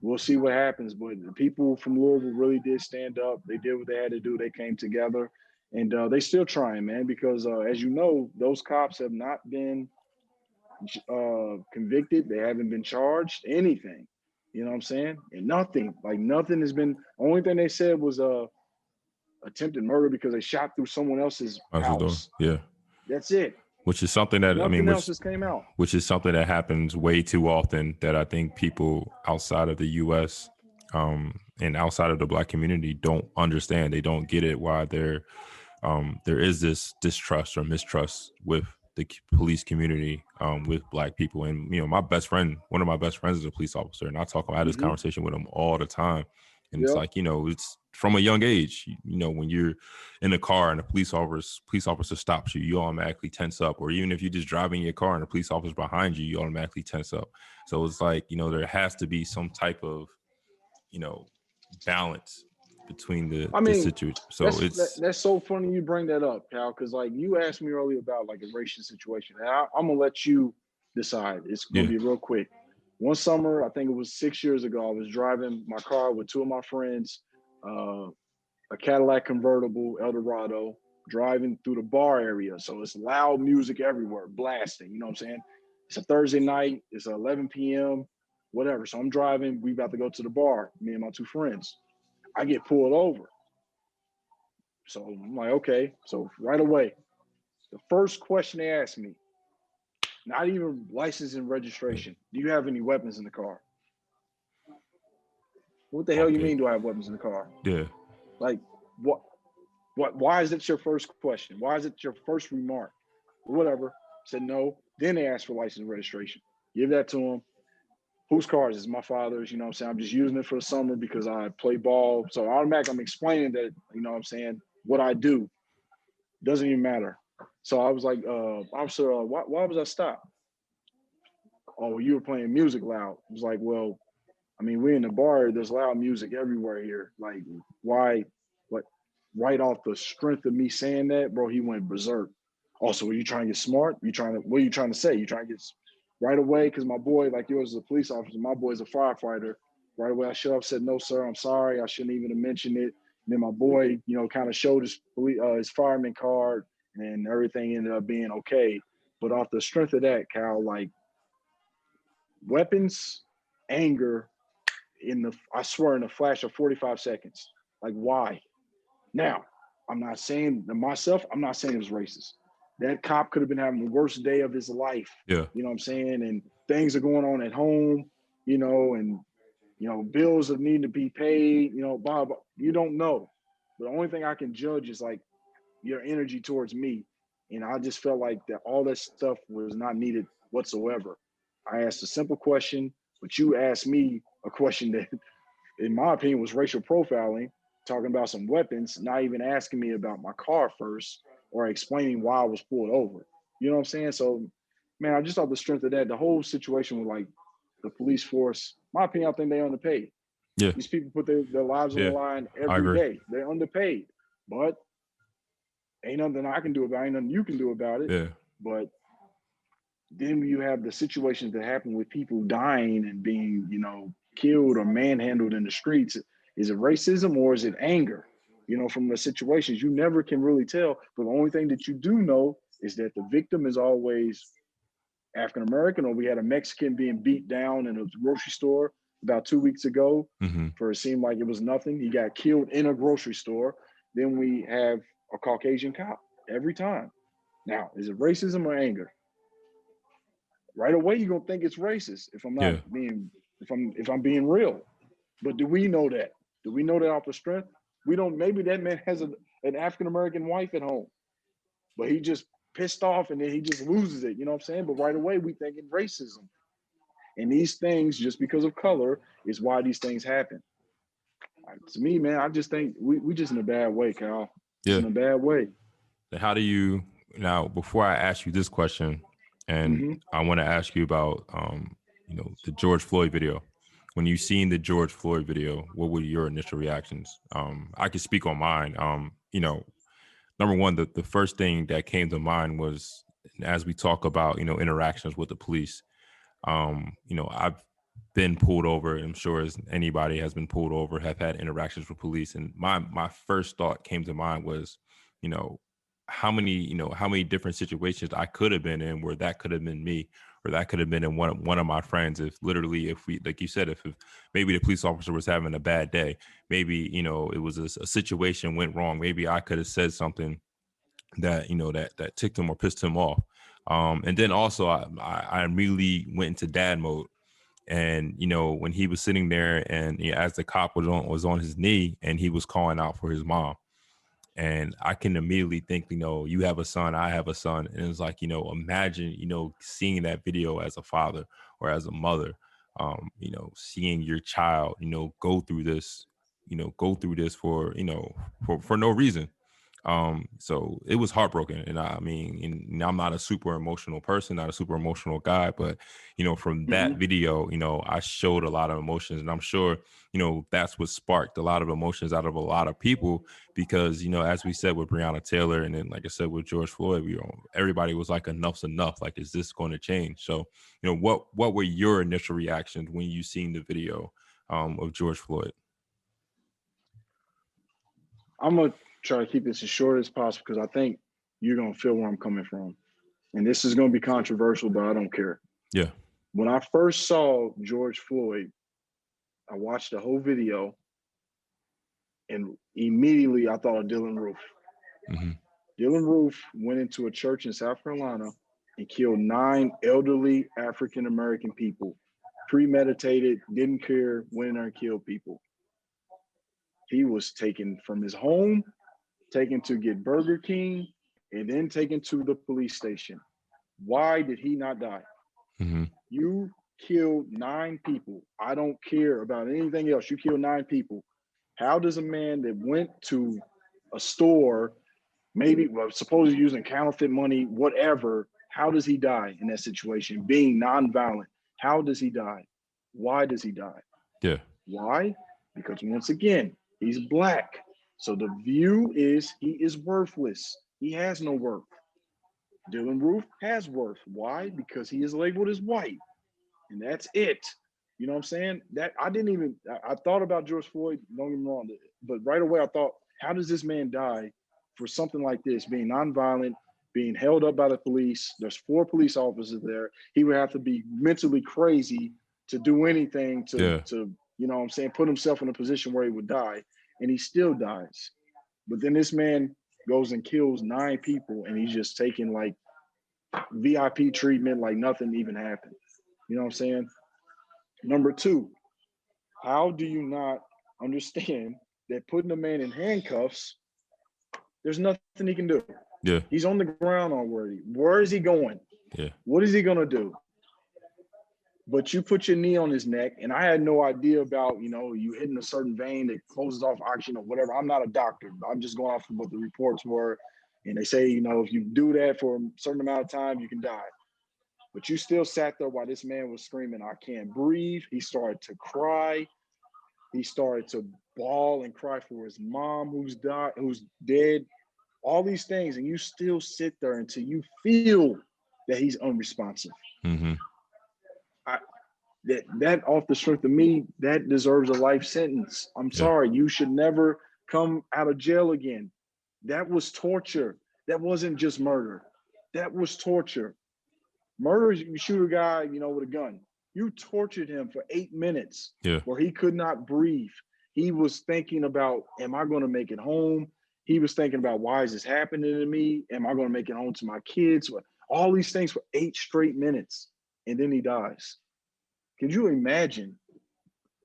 we'll see what happens. But the people from Louisville really did stand up. They did what they had to do. They came together, and uh, they still trying, man. Because uh, as you know, those cops have not been uh, convicted. They haven't been charged anything. You know what I'm saying? And nothing, like nothing has been. Only thing they said was uh attempted murder because they shot through someone else's house. Yeah, that's it which is something that Nothing I mean, which, just came out. which is something that happens way too often. That I think people outside of the U.S. Um, and outside of the Black community don't understand. They don't get it why there um, there is this distrust or mistrust with the police community um, with Black people. And you know, my best friend, one of my best friends, is a police officer, and I talk. I have this mm-hmm. conversation with him all the time. And yep. it's like, you know, it's from a young age. You, know, when you're in a car and a police officer police officer stops you, you automatically tense up. Or even if you're just driving your car and a police officer behind you, you automatically tense up. So it's like, you know, there has to be some type of, you know, balance between the, I mean, the situation. So that's, it's that, that's so funny you bring that up, Cal, because like you asked me earlier about like a racial situation. And I, am gonna let you decide. It's gonna yeah. be real quick one summer, I think it was six years ago, I was driving my car with two of my friends, uh, a Cadillac convertible, Eldorado, driving through the bar area. So it's loud music everywhere, blasting. You know what I'm saying? It's a Thursday night. It's 11 p.m. Whatever. So I'm driving. We about to go to the bar. Me and my two friends. I get pulled over. So I'm like, okay. So right away, the first question they asked me, not even license and registration. Do you have any weapons in the car? What the hell okay. you mean? Do I have weapons in the car? Yeah. Like what? What? Why is it your first question? Why is it your first remark? Whatever. Said no. Then they asked for license registration. Give that to them. Whose car is this? My father's. You know what I'm saying? I'm just using it for the summer because I play ball. So automatically, I'm explaining that. You know what I'm saying? What I do doesn't even matter. So I was like, uh, officer, uh, why, why was I stopped? Oh, you were playing music loud. I was like, well, I mean, we're in the bar. There's loud music everywhere here. Like, why? What? Right off the strength of me saying that, bro, he went berserk. Also, are you trying to get smart? You trying to? What are you trying to say? You trying to get right away? Because my boy, like yours, is a police officer. My boy's a firefighter. Right away, I shut up. Said, no, sir, I'm sorry. I shouldn't even have mentioned it. And then my boy, you know, kind of showed his uh, his fireman card and everything ended up being okay. But off the strength of that, Cal, like weapons, anger, in the I swear in a flash of 45 seconds. Like why? Now, I'm not saying myself, I'm not saying it was racist. That cop could have been having the worst day of his life. Yeah. You know what I'm saying? And things are going on at home, you know, and you know, bills that need to be paid, you know, Bob, you don't know. But the only thing I can judge is like your energy towards me. And I just felt like that all that stuff was not needed whatsoever. I asked a simple question, but you asked me a question that, in my opinion, was racial profiling, talking about some weapons, not even asking me about my car first or explaining why I was pulled over. You know what I'm saying? So, man, I just thought the strength of that, the whole situation with like the police force, my opinion, I think they underpaid. Yeah. These people put their, their lives yeah. on the line every day. They're underpaid. But ain't nothing I can do about it, ain't nothing you can do about it. Yeah. But then you have the situations that happen with people dying and being, you know, killed or manhandled in the streets. Is it racism or is it anger? You know, from the situations, you never can really tell. But the only thing that you do know is that the victim is always African American, or we had a Mexican being beat down in a grocery store about two weeks ago mm-hmm. for it seemed like it was nothing. He got killed in a grocery store. Then we have a Caucasian cop every time. Now, is it racism or anger? Right away, you're gonna think it's racist if I'm not yeah. being if I'm if I'm being real. But do we know that? Do we know that off the strength? We don't. Maybe that man has a, an African American wife at home, but he just pissed off and then he just loses it. You know what I'm saying? But right away, we thinking racism. And these things, just because of color, is why these things happen. To me, man, I just think we we just in a bad way, Cal. Yeah, in a bad way. How do you now? Before I ask you this question, and mm-hmm. I want to ask you about, um, you know, the George Floyd video. When you seen the George Floyd video, what were your initial reactions? Um, I could speak on mine. Um, you know, number one, the, the first thing that came to mind was as we talk about, you know, interactions with the police. Um, you know, I've been pulled over. I'm sure as anybody has been pulled over, have had interactions with police. And my my first thought came to mind was, you know, how many, you know, how many different situations I could have been in where that could have been me, or that could have been in one one of my friends. If literally, if we, like you said, if, if maybe the police officer was having a bad day, maybe you know it was a, a situation went wrong. Maybe I could have said something that you know that that ticked him or pissed him off um, and then also I, I immediately went into dad mode. And you know when he was sitting there, and you know, as the cop was on was on his knee, and he was calling out for his mom, and I can immediately think, you know, you have a son, I have a son, and it's like, you know, imagine, you know, seeing that video as a father or as a mother, um, you know, seeing your child, you know, go through this, you know, go through this for, you know, for for no reason, um, so it was heartbroken. And I, I mean, and I'm not a super emotional person, not a super emotional guy, but you know, from that mm-hmm. video, you know, I showed a lot of emotions, and I'm sure, you know, that's what sparked a lot of emotions out of a lot of people because, you know, as we said with Breonna Taylor, and then like I said with George Floyd, you know, everybody was like, enough's enough. Like, is this going to change? So, you know, what what were your initial reactions when you seen the video um, of George Floyd? I'm a try to keep this as short as possible because I think you're gonna feel where I'm coming from. And this is gonna be controversial, but I don't care. Yeah. When I first saw George Floyd, I watched the whole video and immediately I thought of Dylann Roof. Mm-hmm. Dylann Roof went into a church in South Carolina and killed nine elderly African American people, premeditated, didn't care, went in there and killed people. He was taken from his home taken to get Burger King, and then taken to the police station. Why did he not die? Mm-hmm. You killed nine people. I don't care about anything else. You killed nine people. How does a man that went to a store, maybe well, supposedly using counterfeit money, whatever, how does he die in that situation? Being nonviolent, how does he die? Why does he die? Yeah. Why? Because once again, he's black. So the view is he is worthless. He has no worth. Dylann Roof has worth. Why? Because he is labeled as white. And that's it. You know what I'm saying? That I didn't even I, I thought about George Floyd, don't get me wrong, but right away I thought, how does this man die for something like this, being nonviolent, being held up by the police? There's four police officers there. He would have to be mentally crazy to do anything to yeah. to, you know what I'm saying, put himself in a position where he would die and he still dies. But then this man goes and kills nine people and he's just taking like VIP treatment like nothing even happened. You know what I'm saying? Number two, how do you not understand that putting a man in handcuffs, there's nothing he can do. Yeah. He's on the ground already. Where is he going? Yeah. What is he gonna do? But you put your knee on his neck, and I had no idea about, you know, you hitting a certain vein that closes off oxygen or whatever. I'm not a doctor. I'm just going off of what the reports were. And they say, you know, if you do that for a certain amount of time, you can die. But you still sat there while this man was screaming, I can't breathe. He started to cry. He started to bawl and cry for his mom who's died, who's dead, all these things. And you still sit there until you feel that he's unresponsive. Mm-hmm. That that off the strength of me, that deserves a life sentence. I'm sorry, you should never come out of jail again. That was torture. That wasn't just murder. That was torture. Murder is you shoot a guy, you know, with a gun. You tortured him for eight minutes yeah. where he could not breathe. He was thinking about, am I going to make it home? He was thinking about, why is this happening to me? Am I going to make it home to my kids? All these things for eight straight minutes. And then he dies. Can you imagine?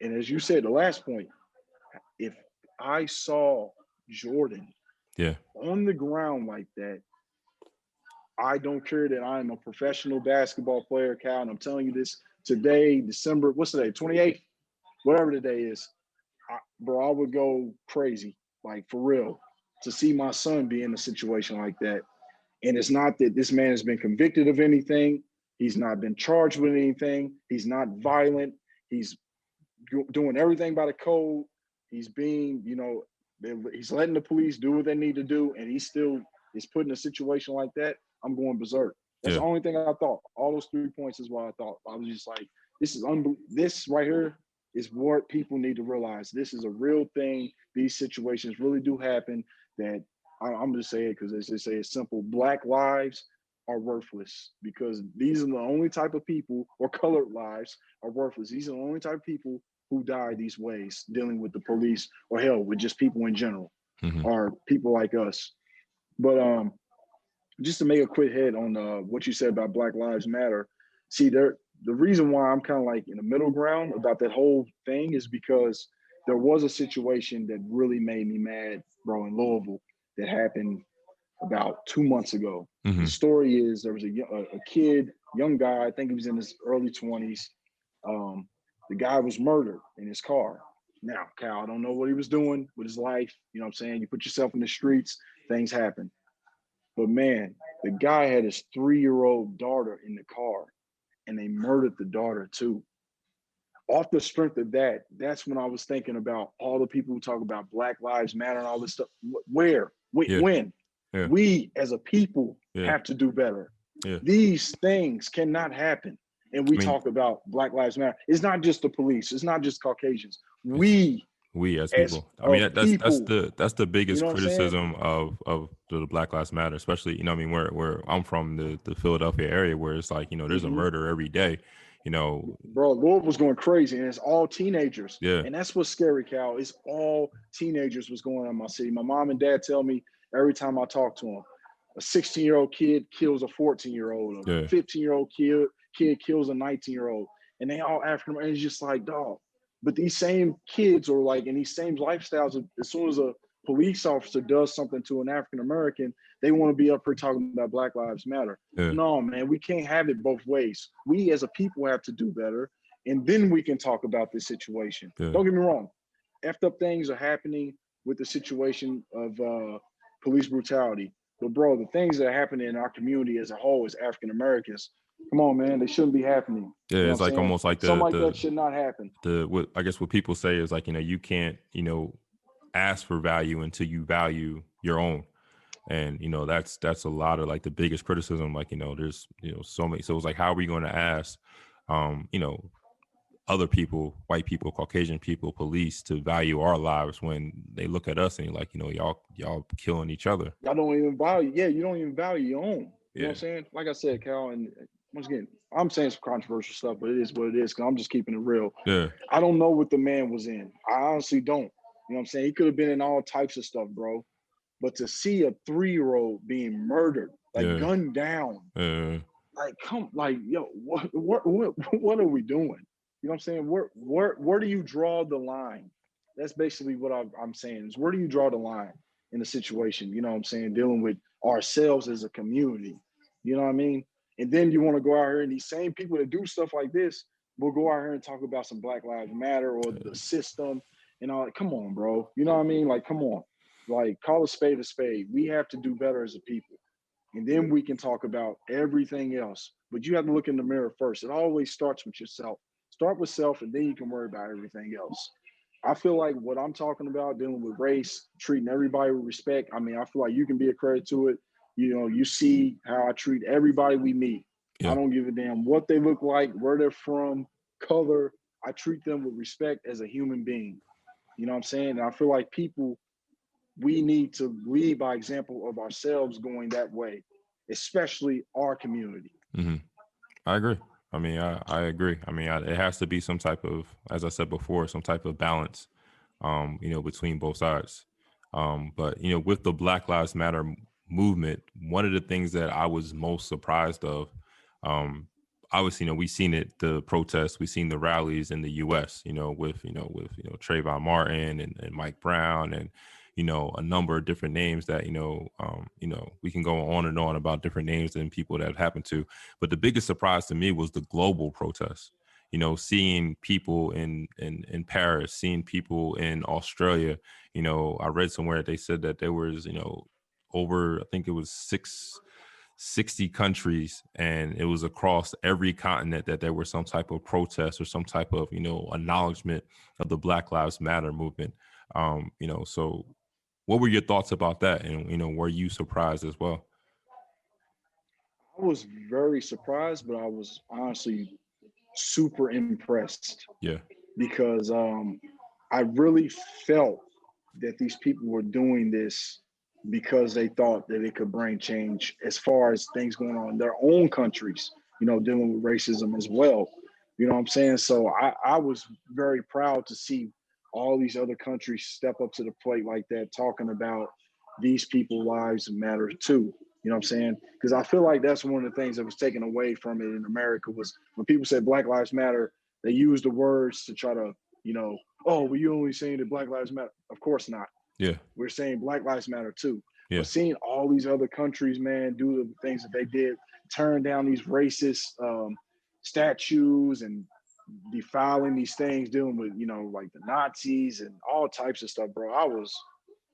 And as you said, the last point, if I saw Jordan yeah. on the ground like that, I don't care that I'm a professional basketball player, Cal, and I'm telling you this today, December, what's today, 28th? Whatever the day is, I, bro, I would go crazy, like for real, to see my son be in a situation like that. And it's not that this man has been convicted of anything. He's not been charged with anything. He's not violent. He's doing everything by the code. He's being, you know, he's letting the police do what they need to do, and he still is put in a situation like that. I'm going berserk. That's yeah. the only thing I thought. All those three points is what I thought. I was just like, this is unbelievable. This right here is what people need to realize. This is a real thing. These situations really do happen. That I, am just saying because as they say, it's simple. Black lives are worthless because these are the only type of people, or colored lives are worthless. These are the only type of people who die these ways, dealing with the police or hell with just people in general, mm-hmm. or people like us. But um, just to make a quick head on uh, what you said about Black Lives Matter. See, there the reason why I'm kind of like in the middle ground about that whole thing is because there was a situation that really made me mad, bro, in Louisville that happened about two months ago. Mm-hmm. The story is there was a, a, kid, young guy, I think he was in his early 20s. Um, the guy was murdered in his car. Now, Cal, I don't know what he was doing with his life. You know what I'm saying? You put yourself in the streets, things happen. But man, the guy had his three year old daughter in the car and they murdered the daughter too. Off the strength of that, that's when I was thinking about all the people who talk about Black Lives Matter and all this stuff. Where? Yeah. When? Yeah. We as a people yeah. have to do better. These things cannot happen. And we I mean, talk about Black Lives Matter. It's not just the police, it's not just Caucasians. We we as people. As I mean, that's people. that's the that's the biggest you know criticism of of the Black Lives Matter, especially you know, I mean, where where I'm from, the the Philadelphia area, where it's like you know, there's mm-hmm. a murder every day. You know, bro, Lord was going crazy, and it's all teenagers. Yeah, and that's what's scary, Cal. It's all teenagers. was going on in my city. My mom and dad tell me every time I talk to them, a 16 year old kid kills a 14 year old, a 15 year old kid kid kills a 19 year old, and they all African. And it's just like, dog, but these same kids or like in these same lifestyles, as soon as a police officer does something to an African American, they want to be up here talking about Black Lives Matter. Yeah. No, man, we can't have it both ways. We as a people have to do better, and then we can talk about this situation. Yeah. Don't get me wrong, effed up things are happening with the situation of uh, police brutality. But bro, the things that are happening in our community as a whole as African Americans Come on, man. They shouldn't be happening. Yeah, you know it's like saying? almost like the something like the, that should not happen. The what I guess what people say is like you know you can't you know ask for value until you value your own, and you know that's that's a lot of like the biggest criticism. Like you know there's you know so many. So it's like how are we going to ask, um, you know, other people, white people, Caucasian people, police to value our lives when they look at us and you're like you know y'all y'all killing each other. Y'all don't even value. Yeah, you don't even value your own. You yeah. know what I'm saying? Like I said, Cal, and once again, I'm saying some controversial stuff, but it is what it is because I'm just keeping it real. Yeah. I don't know what the man was in. I honestly don't. You know what I'm saying? He could have been in all types of stuff, bro. But to see a three year old being murdered, like yeah. gunned down, yeah. like come, like yo, what, what, what, what are we doing? You know what I'm saying? Where, where, where do you draw the line? That's basically what I'm, I'm saying. Is where do you draw the line in a situation? You know what I'm saying? Dealing with ourselves as a community. You know what I mean? And then you want to go out here and these same people that do stuff like this will go out here and talk about some Black Lives Matter or the system and all. Come on, bro. You know what I mean? Like, come on. Like, call a spade a spade. We have to do better as a people. And then we can talk about everything else. But you have to look in the mirror first. It always starts with yourself. Start with self, and then you can worry about everything else. I feel like what I'm talking about, dealing with race, treating everybody with respect. I mean, I feel like you can be a credit to it you know, you see how I treat everybody we meet. Yeah. I don't give a damn what they look like, where they're from, color. I treat them with respect as a human being. You know what I'm saying? And I feel like people, we need to lead by example of ourselves going that way, especially our community. Mm-hmm. I agree. I mean, I, I agree. I mean, I, it has to be some type of, as I said before, some type of balance, um, you know, between both sides. Um, but you know, with the Black Lives Matter movement, one of the things that I was most surprised of, um, obviously, you know, we've seen it, the protests, we've seen the rallies in the U.S. You know, with you know, with you know Trayvon Martin and, and Mike Brown and you know a number of different names that you know um, you know we can go on and on about different names and people that have happened to but the biggest surprise to me was the global protests you know seeing people in in in paris seeing people in australia you know i read somewhere they said that there was you know over i think it was six 60 countries and it was across every continent that there were some type of protest or some type of you know acknowledgement of the black lives matter movement um you know so what were your thoughts about that? And you know, were you surprised as well? I was very surprised, but I was honestly super impressed. Yeah. Because um I really felt that these people were doing this because they thought that it could bring change as far as things going on in their own countries, you know, dealing with racism as well. You know what I'm saying? So I, I was very proud to see all these other countries step up to the plate like that, talking about these people lives matter too. You know what I'm saying? Because I feel like that's one of the things that was taken away from it in America was when people said Black Lives Matter, they used the words to try to, you know, oh, well, you only saying that Black Lives Matter. Of course not. Yeah. We're saying Black Lives Matter too. Yeah. But seeing all these other countries, man, do the things that they did, turn down these racist um, statues and defiling these things, dealing with, you know, like the Nazis and all types of stuff, bro. I was,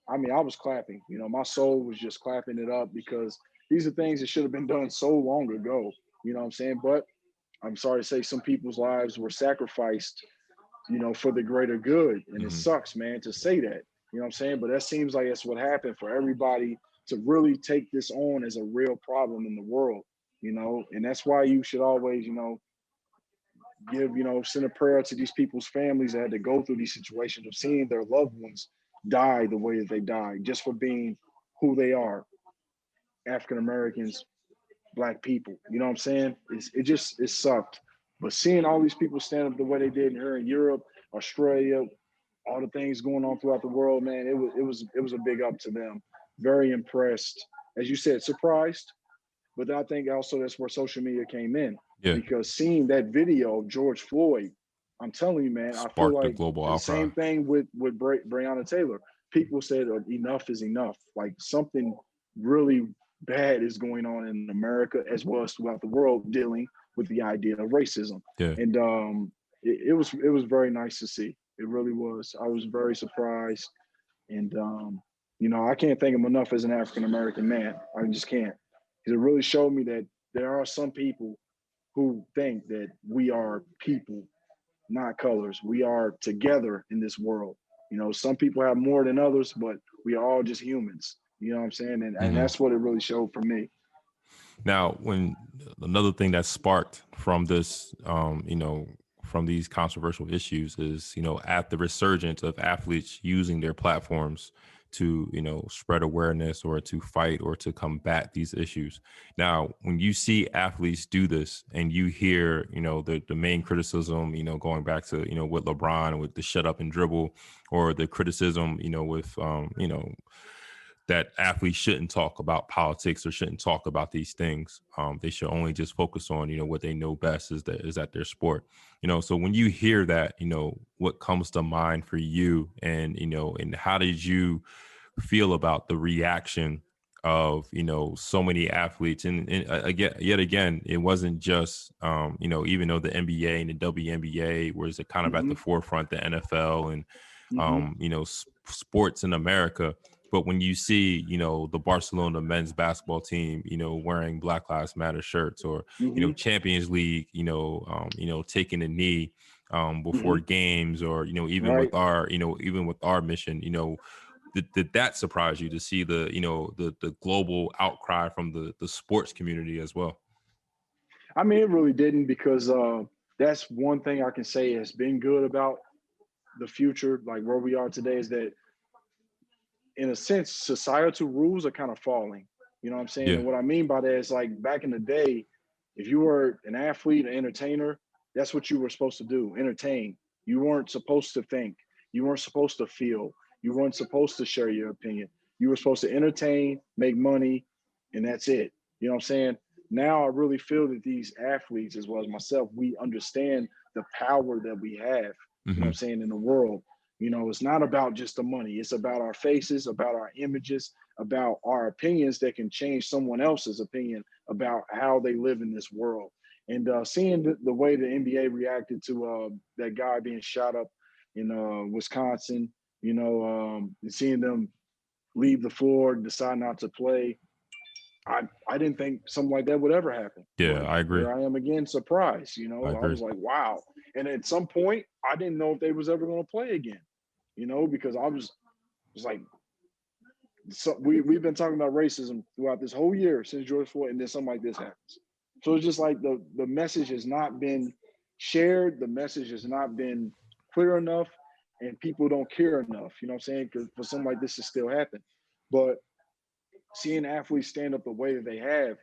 I mean, I was clapping. You know, my soul was just clapping it up because these are things that should have been done so long ago. You know what I'm saying? But I'm sorry to say some people's lives were sacrificed, you know, for the greater good. And mm-hmm. it sucks, man, to say that. You know what I'm saying? But that seems like that's what happened for everybody to really take this on as a real problem in the world, you know, and that's why you should always, you know, give, you know, send a prayer to these people's families that had to go through these situations of seeing their loved ones die the way that they died just for being who they are. African Americans, black people. You know what I'm saying? It's, it just it sucked. But seeing all these people stand up the way they did here in Europe, Australia, all the things going on throughout the world, man, it was it was it was a big up to them. Very impressed. As you said, surprised. But I think also that's where social media came in. Yeah. Because seeing that video of George Floyd, I'm telling you, man, Sparked I feel like global the same thing with with Bre- Breonna Taylor. People said uh, enough is enough. Like something really bad is going on in America as well as throughout the world dealing with the idea of racism. Yeah. And um, it, it was it was very nice to see. It really was. I was very surprised, and um, you know, I can't thank him enough as an African American man. I just can't. Because it really showed me that there are some people who think that we are people, not colors. We are together in this world. You know, some people have more than others, but we are all just humans. You know what I'm saying? And, mm-hmm. and that's what it really showed for me. Now, when another thing that sparked from this, um, you know, from these controversial issues is, you know, at the resurgence of athletes using their platforms to you know spread awareness or to fight or to combat these issues. Now when you see athletes do this and you hear you know the, the main criticism you know going back to you know with lebron with the shut up and dribble or the criticism you know with um you know that athletes shouldn't talk about politics or shouldn't talk about these things. Um, they should only just focus on, you know, what they know best is that is at their sport. You know, so when you hear that, you know, what comes to mind for you, and you know, and how did you feel about the reaction of you know so many athletes and, and uh, again yet again it wasn't just um you know even though the nba and the WNBA was kind of mm-hmm. at the mm-hmm. forefront the nfl and mm-hmm. um you know s- sports in america but when you see, you know, the Barcelona men's basketball team, you know, wearing Black Lives Matter shirts, or mm-hmm. you know, mm-hmm. Champions League, you know, um, you know, taking a knee um, before mm-hmm. games, or you know, even right. with our, you know, even with our mission, you know, did, did that surprise you to see the, you know, the the global outcry from the the sports community as well? I mean, it really didn't because uh, that's one thing I can say has been good about the future, like where we are today, is that in a sense, societal rules are kind of falling. You know what I'm saying? Yeah. And what I mean by that is like back in the day, if you were an athlete, an entertainer, that's what you were supposed to do, entertain. You weren't supposed to think. You weren't supposed to feel. You weren't supposed to share your opinion. You were supposed to entertain, make money, and that's it. You know what I'm saying? Now I really feel that these athletes, as well as myself, we understand the power that we have, mm-hmm. you know what I'm mm-hmm. saying, in the world. You know, it's not about just the money. It's about our faces, about our images, about our opinions that can change someone else's opinion about how they live in this world. And uh, seeing the, the, way the NBA reacted to uh, that guy being shot up in uh, Wisconsin, you know, um, seeing them leave the floor, decide not to play, I I didn't think something like that would ever happen. Yeah, I agree. Here I am again, surprised. You know, I, I, was like, wow. And at some point, I didn't know if they was ever going to play again. You know, because I was was like, so we we've been talking about racism throughout this whole year since George Floyd, and then something like this happens. So it's just like the the message has not been shared. The message has not been clear enough, and people don't care enough. You know what I'm saying? Because for something like this to still happen, but seeing athletes stand up the way that they have,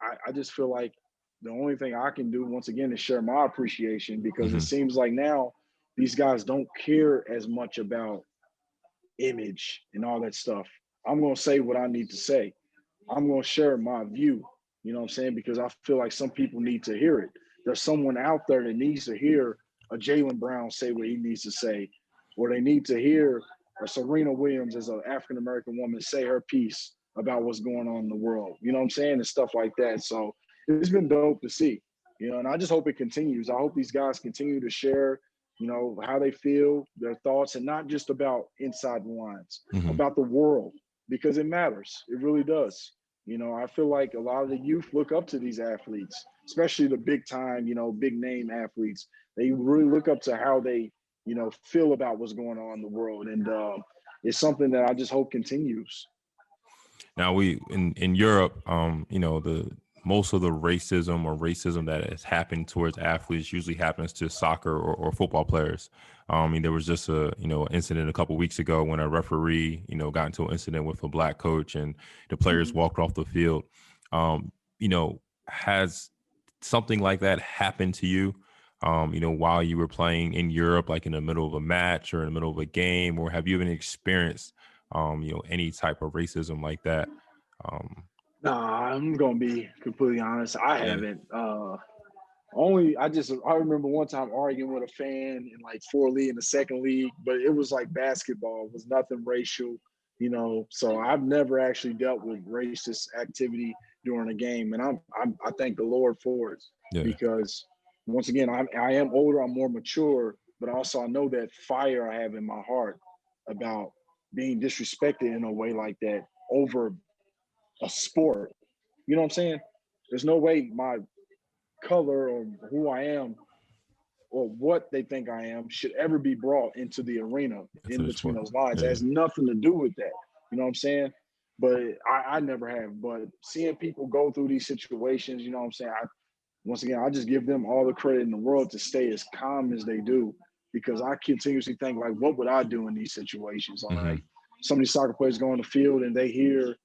I, I just feel like the only thing I can do once again is share my appreciation because mm-hmm. it seems like now these guys don't care as much about image and all that stuff. I'm going to say what I need to say. I'm going to share my view, you know what I'm saying? Because I feel like some people need to hear it. There's someone out there that needs to hear a Jaylen Brown say what he needs to say, or they need to hear a Serena Williams as an African American woman say her piece about what's going on in the world. You know what I'm saying? And stuff like that. So it's been dope to see. You know, and I just hope it continues. I hope these guys continue to share, you know, how they feel, their thoughts, and not just about inside the lines, mm-hmm. about the world, because it matters. It really does. You know, I feel like a lot of the youth look up to these athletes, especially the big time, you know, big name athletes. They really look up to how they, you know, feel about what's going on in the world. And uh, it's something that I just hope continues. Now we in in Europe, um, you know, the most of the racism or racism that has happened towards athletes usually happens to soccer or, or football players. Um, I mean, there was just a you know incident a couple weeks ago when a referee you know got into an incident with a black coach and the players mm-hmm. walked off the field. Um, you know, has something like that happened to you? Um, you know, while you were playing in Europe, like in the middle of a match or in the middle of a game, or have you even experienced um, you know, any type of racism like that. Um, nah, I'm gonna be completely honest. I yeah. haven't. Uh, only I just I remember one time arguing with a fan in like four league in the second league, but it was like basketball. It was nothing racial, you know. So I've never actually dealt with racist activity during a game, and I'm, I'm I thank the Lord for it yeah. because once again I'm I am older, I'm more mature, but also I know that fire I have in my heart about being disrespected in a way like that over a sport. You know what I'm saying? There's no way my color or who I am or what they think I am should ever be brought into the arena That's in between those lines. Yeah. It has nothing to do with that. You know what I'm saying? But I, I never have. But seeing people go through these situations, you know what I'm saying? I once again I just give them all the credit in the world to stay as calm as they do because I continuously think like, what would I do in these situations? Mm-hmm. Like some of these soccer players go on the field and they hear,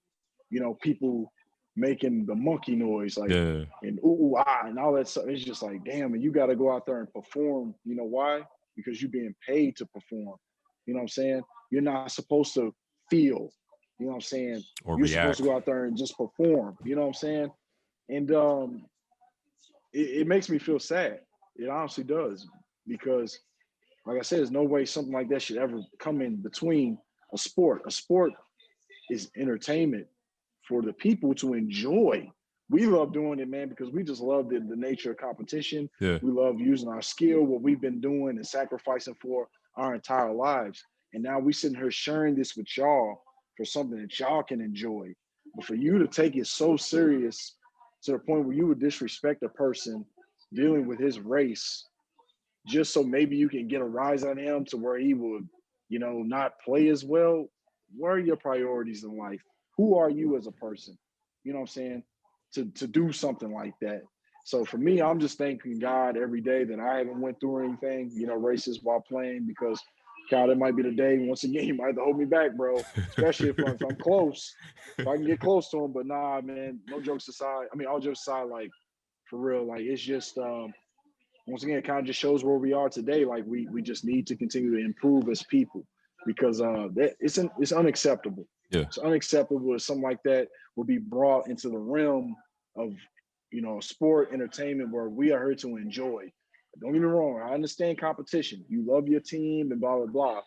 you know, people making the monkey noise, like yeah. and ooh, ooh ah and all that stuff. It's just like, damn, and you got to go out there and perform. You know why? Because you're being paid to perform. You know what I'm saying? You're not supposed to feel. You know what I'm saying? Or you're react. supposed to go out there and just perform. You know what I'm saying? And um, it, it makes me feel sad. It honestly does because like I said, there's no way something like that should ever come in between a sport. A sport is entertainment for the people to enjoy. We love doing it, man, because we just love the, the nature of competition. Yeah. We love using our skill, what we've been doing and sacrificing for our entire lives. And now we sitting here sharing this with y'all for something that y'all can enjoy. But for you to take it so serious to the point where you would disrespect a person dealing with his race just so maybe you can get a rise on him to where he would, you know, not play as well. What are your priorities in life? Who are you as a person? You know what I'm saying? To to do something like that. So for me, I'm just thanking God every day that I haven't went through anything, you know, racist while playing because God, it might be the day once again you might have to hold me back, bro. Especially if, if I'm close, if I can get close to him. But nah, man, no jokes aside. I mean, all jokes aside, like for real, like it's just um, once again, it kind of just shows where we are today. Like we we just need to continue to improve as people because uh, that it's an, it's unacceptable. Yeah, it's unacceptable if something like that will be brought into the realm of you know sport entertainment where we are here to enjoy. Don't get me wrong. I understand competition. You love your team and blah blah blah,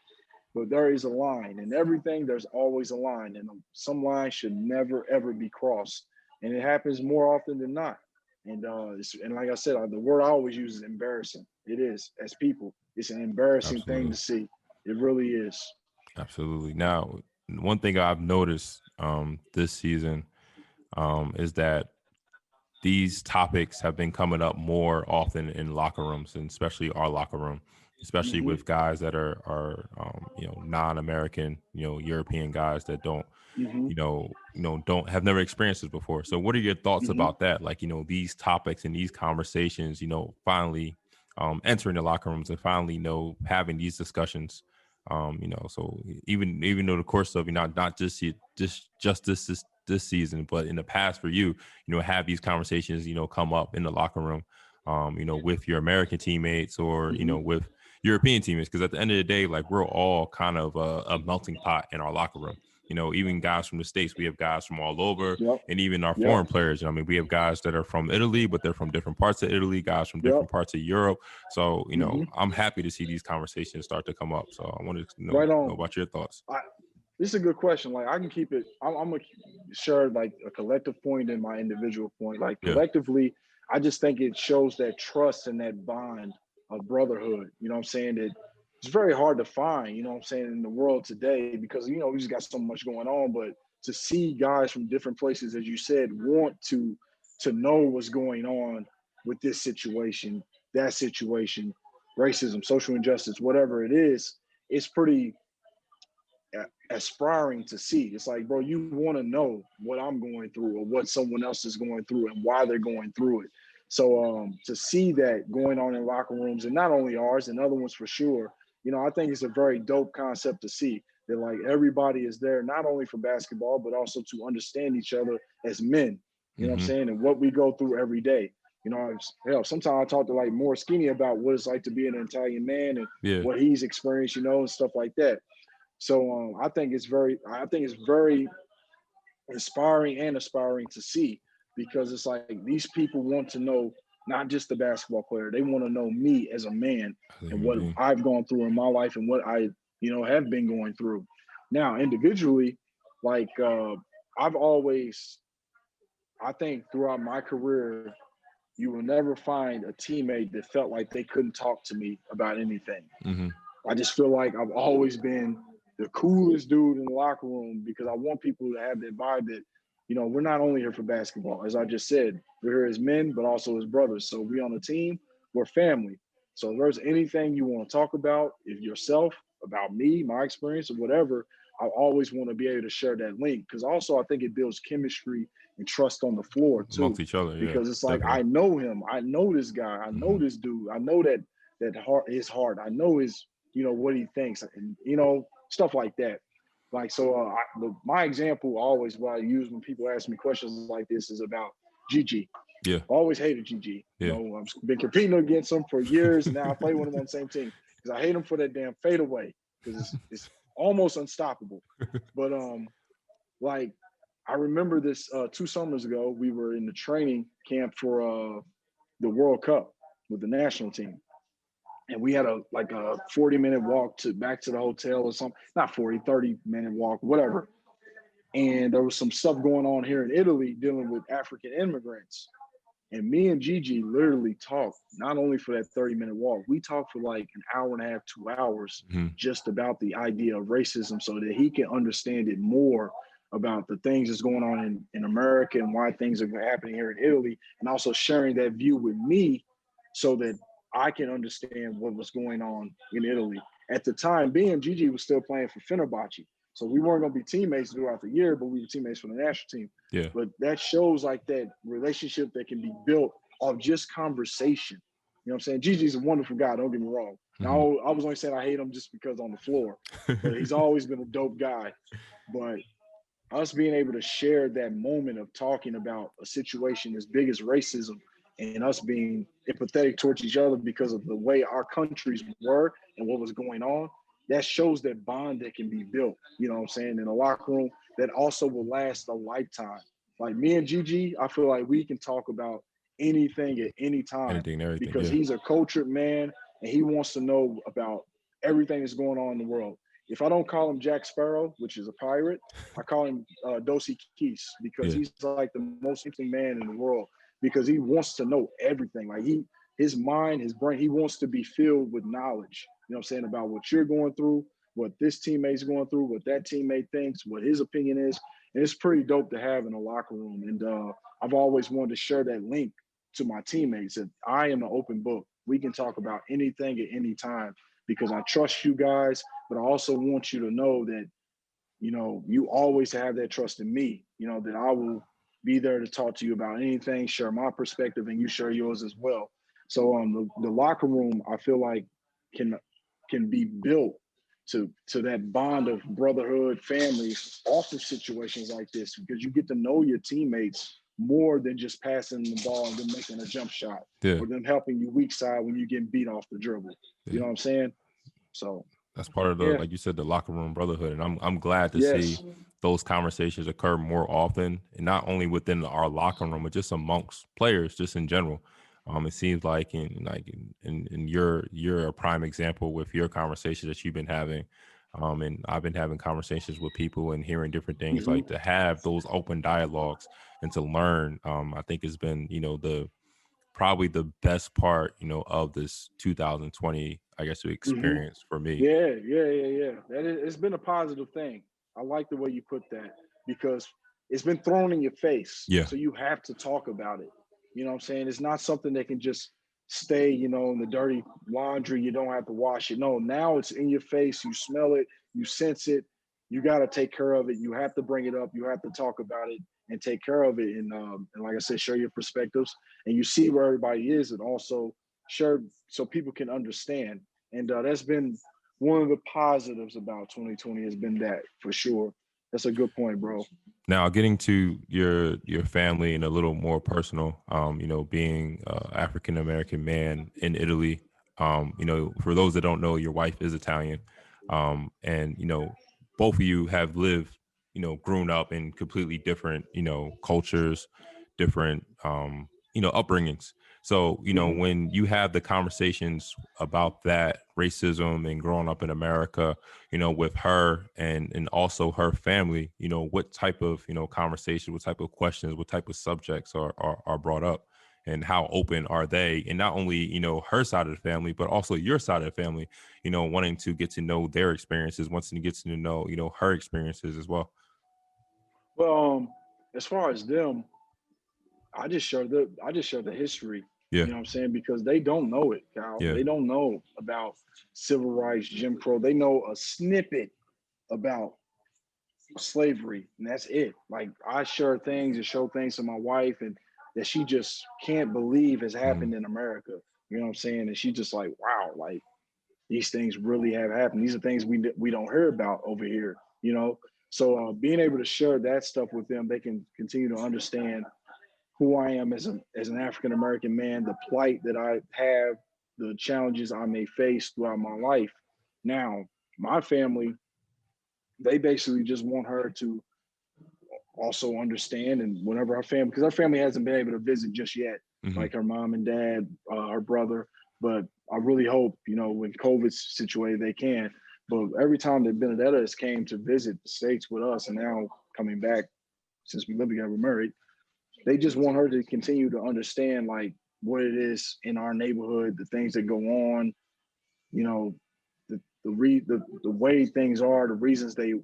but there is a line, and everything there's always a line, and some lines should never ever be crossed, and it happens more often than not. And uh, and like I said, the word I always use is embarrassing. It is as people, it's an embarrassing Absolutely. thing to see. It really is. Absolutely. Now, one thing I've noticed um, this season um, is that these topics have been coming up more often in locker rooms, and especially our locker room, especially mm-hmm. with guys that are are um, you know non-American, you know European guys that don't mm-hmm. you know you know don't have never experienced this before. So, what are your thoughts mm-hmm. about that? Like you know these topics and these conversations, you know, finally um, entering the locker rooms and finally you know having these discussions. Um, you know, so even even though the course of you know not just just just this, this this season, but in the past for you, you know, have these conversations, you know, come up in the locker room, um, you know, with your American teammates or, you know, mm-hmm. with European teammates. Because at the end of the day, like we're all kind of a, a, melting pot in our locker room. You know, even guys from the states, we have guys from all over, yep. and even our yep. foreign players. I mean, we have guys that are from Italy, but they're from different parts of Italy. Guys from different yep. parts of Europe. So, you know, mm-hmm. I'm happy to see these conversations start to come up. So, I wanted to know, right know about your thoughts. I, this is a good question. Like I can keep it. I'm, I'm gonna share like a collective point and my individual point. Like yeah. collectively, I just think it shows that trust and that bond of brotherhood. You know what I'm saying? That it's very hard to find. You know what I'm saying in the world today because you know we just got so much going on. But to see guys from different places, as you said, want to to know what's going on with this situation, that situation, racism, social injustice, whatever it is, it's pretty aspiring to see. It's like, bro, you want to know what I'm going through or what someone else is going through and why they're going through it. So um, to see that going on in locker rooms and not only ours and other ones for sure, you know, I think it's a very dope concept to see that like everybody is there not only for basketball but also to understand each other as men. You know mm-hmm. what I'm mm-hmm. saying? And what we go through every day. You know, hell, sometimes I talk to like Moraschini about what it's like to be an Italian man and yeah. what he's experienced, you know, and stuff like that. So um, I think it's very, I think it's very inspiring and aspiring to see because it's like these people want to know not just the basketball player; they want to know me as a man and what I've gone through in my life and what I, you know, have been going through. Now, individually, like uh, I've always, I think throughout my career, you will never find a teammate that felt like they couldn't talk to me about anything. Mm-hmm. I just feel like I've always been the coolest dude in the locker room because I want people to have that vibe that, you know, we're not only here for basketball. As I just said, we're here as men, but also as brothers. So we on the team, we're family. So if there's anything you want to talk about, if yourself, about me, my experience, or whatever, I always want to be able to share that link because also I think it builds chemistry and trust on the floor too. Amongst each other, because yeah, it's like definitely. I know him, I know this guy, I know mm-hmm. this dude, I know that that heart his heart, I know his you know what he thinks, and you know stuff like that. Like so, uh, I, the, my example always what I use when people ask me questions like this is about Gigi. Yeah, I always hated Gigi. Yeah. You know, I've been competing against him for years, and now I play with him on the same team because I hate him for that damn fadeaway because it's, it's almost unstoppable. But um, like I remember this uh, two summers ago, we were in the training camp for uh, the World Cup with the national team, and we had a like a 40 minute walk to back to the hotel or something not 40 30 minute walk whatever and there was some stuff going on here in italy dealing with african immigrants and me and gigi literally talked not only for that 30 minute walk we talked for like an hour and a half two hours mm-hmm. just about the idea of racism so that he can understand it more about the things that's going on in, in america and why things are happening here in italy and also sharing that view with me so that I can understand what was going on in Italy. At the time being, Gigi was still playing for Fenerbahce. So we weren't going to be teammates throughout the year, but we were teammates for the national team. Yeah. But that shows like that relationship that can be built of just conversation. You know what I'm saying? Gigi's a wonderful guy. Don't get me wrong. Mm-hmm. Now I was only saying I hate him just because on the floor, but he's always been a dope guy. But us being able to share that moment of talking about a situation as big as racism and us being empathetic towards each other because of the way our countries were and what was going on, that shows that bond that can be built, you know what I'm saying, in a locker room that also will last a lifetime. Like me and Gigi, I feel like we can talk about anything at any time anything, everything, because yeah. he's a cultured man and he wants to know about everything that's going on in the world. If I don't call him Jack Sparrow, which is a pirate, I call him uh, Dos Equis because yeah. he's like the most interesting man in the world because he wants to know everything. Like he, his mind, his brain, he wants to be filled with knowledge. You know what I'm saying about what you're going through, what this teammate's going through, what that teammate thinks, what his opinion is, and it's pretty dope to have in a locker room. And uh, I've always wanted to share that link to my teammates that I am an open book. We can talk about anything at any time because I trust you guys, but I also want you to know that, you know, you always have that trust in me, you know, that I will be there to talk to you about anything, share my perspective, and you share yours as well. So um the, the locker room, I feel like can can be built to to that bond of brotherhood, family off of situations like this because you get to know your teammates more than just passing the ball and then making a jump shot yeah. or them helping you weak side when you're getting beat off the dribble. Yeah. You know what I'm saying? So that's part of the yeah. like you said the locker room brotherhood and I'm I'm glad to yes. see those conversations occur more often and not only within our locker room but just amongst players just in general. Um, it seems like in like in, in, in your you're a prime example with your conversations that you've been having um, and I've been having conversations with people and hearing different things mm-hmm. like to have those open dialogues and to learn. Um, I think it's been you know the probably the best part you know of this 2020 I guess mm-hmm. experience mm-hmm. for me. Yeah, yeah, yeah, yeah. That is, it's been a positive thing. I like the way you put that because it's been thrown in your face. Yeah. So you have to talk about it. You know what I'm saying? It's not something that can just stay, you know, in the dirty laundry. You don't have to wash it. No, now it's in your face. You smell it, you sense it. You got to take care of it. You have to bring it up. You have to talk about it and take care of it. And, um, and like I said, share your perspectives and you see where everybody is and also share so people can understand. And uh, that's been one of the positives about 2020 has been that for sure. That's a good point, bro. Now, getting to your your family and a little more personal, um, you know, being African American man in Italy, um, you know, for those that don't know, your wife is Italian, um, and you know, both of you have lived, you know, grown up in completely different, you know, cultures, different, um, you know, upbringings. So, you know, mm-hmm. when you have the conversations about that racism and growing up in America, you know, with her and and also her family, you know, what type of, you know, conversation, what type of questions, what type of subjects are are, are brought up and how open are they and not only you know her side of the family but also your side of the family you know wanting to get to know their experiences wanting to get to know you know her experiences as well well um as far as them I just share the I just share the history. Yeah. You know what I'm saying? Because they don't know it, Kyle. Yeah. They don't know about civil rights, Jim Crow. They know a snippet about slavery, and that's it. Like I share things and show things to my wife and that she just can't believe has mm-hmm. happened mm. in America. You know what I'm saying? And she's just like, wow, like these things really have happened. These are things we we don't hear about over here, you know. So uh, being able to share that stuff with them, they can continue to understand who I am as a as an African American man, the plight that I have, the challenges I may face throughout my life. Now, my family, they basically just want her to also understand and whenever our family because our family hasn't been able to visit just yet mm-hmm. like her mom and dad uh, her brother but i really hope you know when covid's situated they can but every time that benedetta has came to visit the states with us and now coming back since we live together married they just want her to continue to understand like what it is in our neighborhood, the things that go on, you know, the the re the, the way things are, the reasons they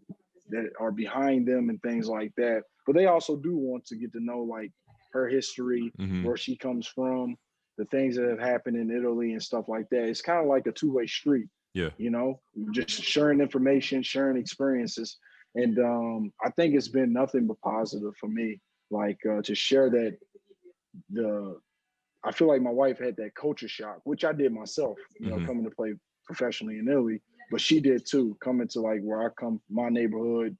that are behind them and things like that. But they also do want to get to know like her history, mm-hmm. where she comes from, the things that have happened in Italy and stuff like that. It's kind of like a two-way street. Yeah. You know, just sharing information, sharing experiences. And um, I think it's been nothing but positive for me like uh, to share that the I feel like my wife had that culture shock, which I did myself, you know, mm-hmm. coming to play professionally in Italy, but she did too, coming to like where I come, my neighborhood,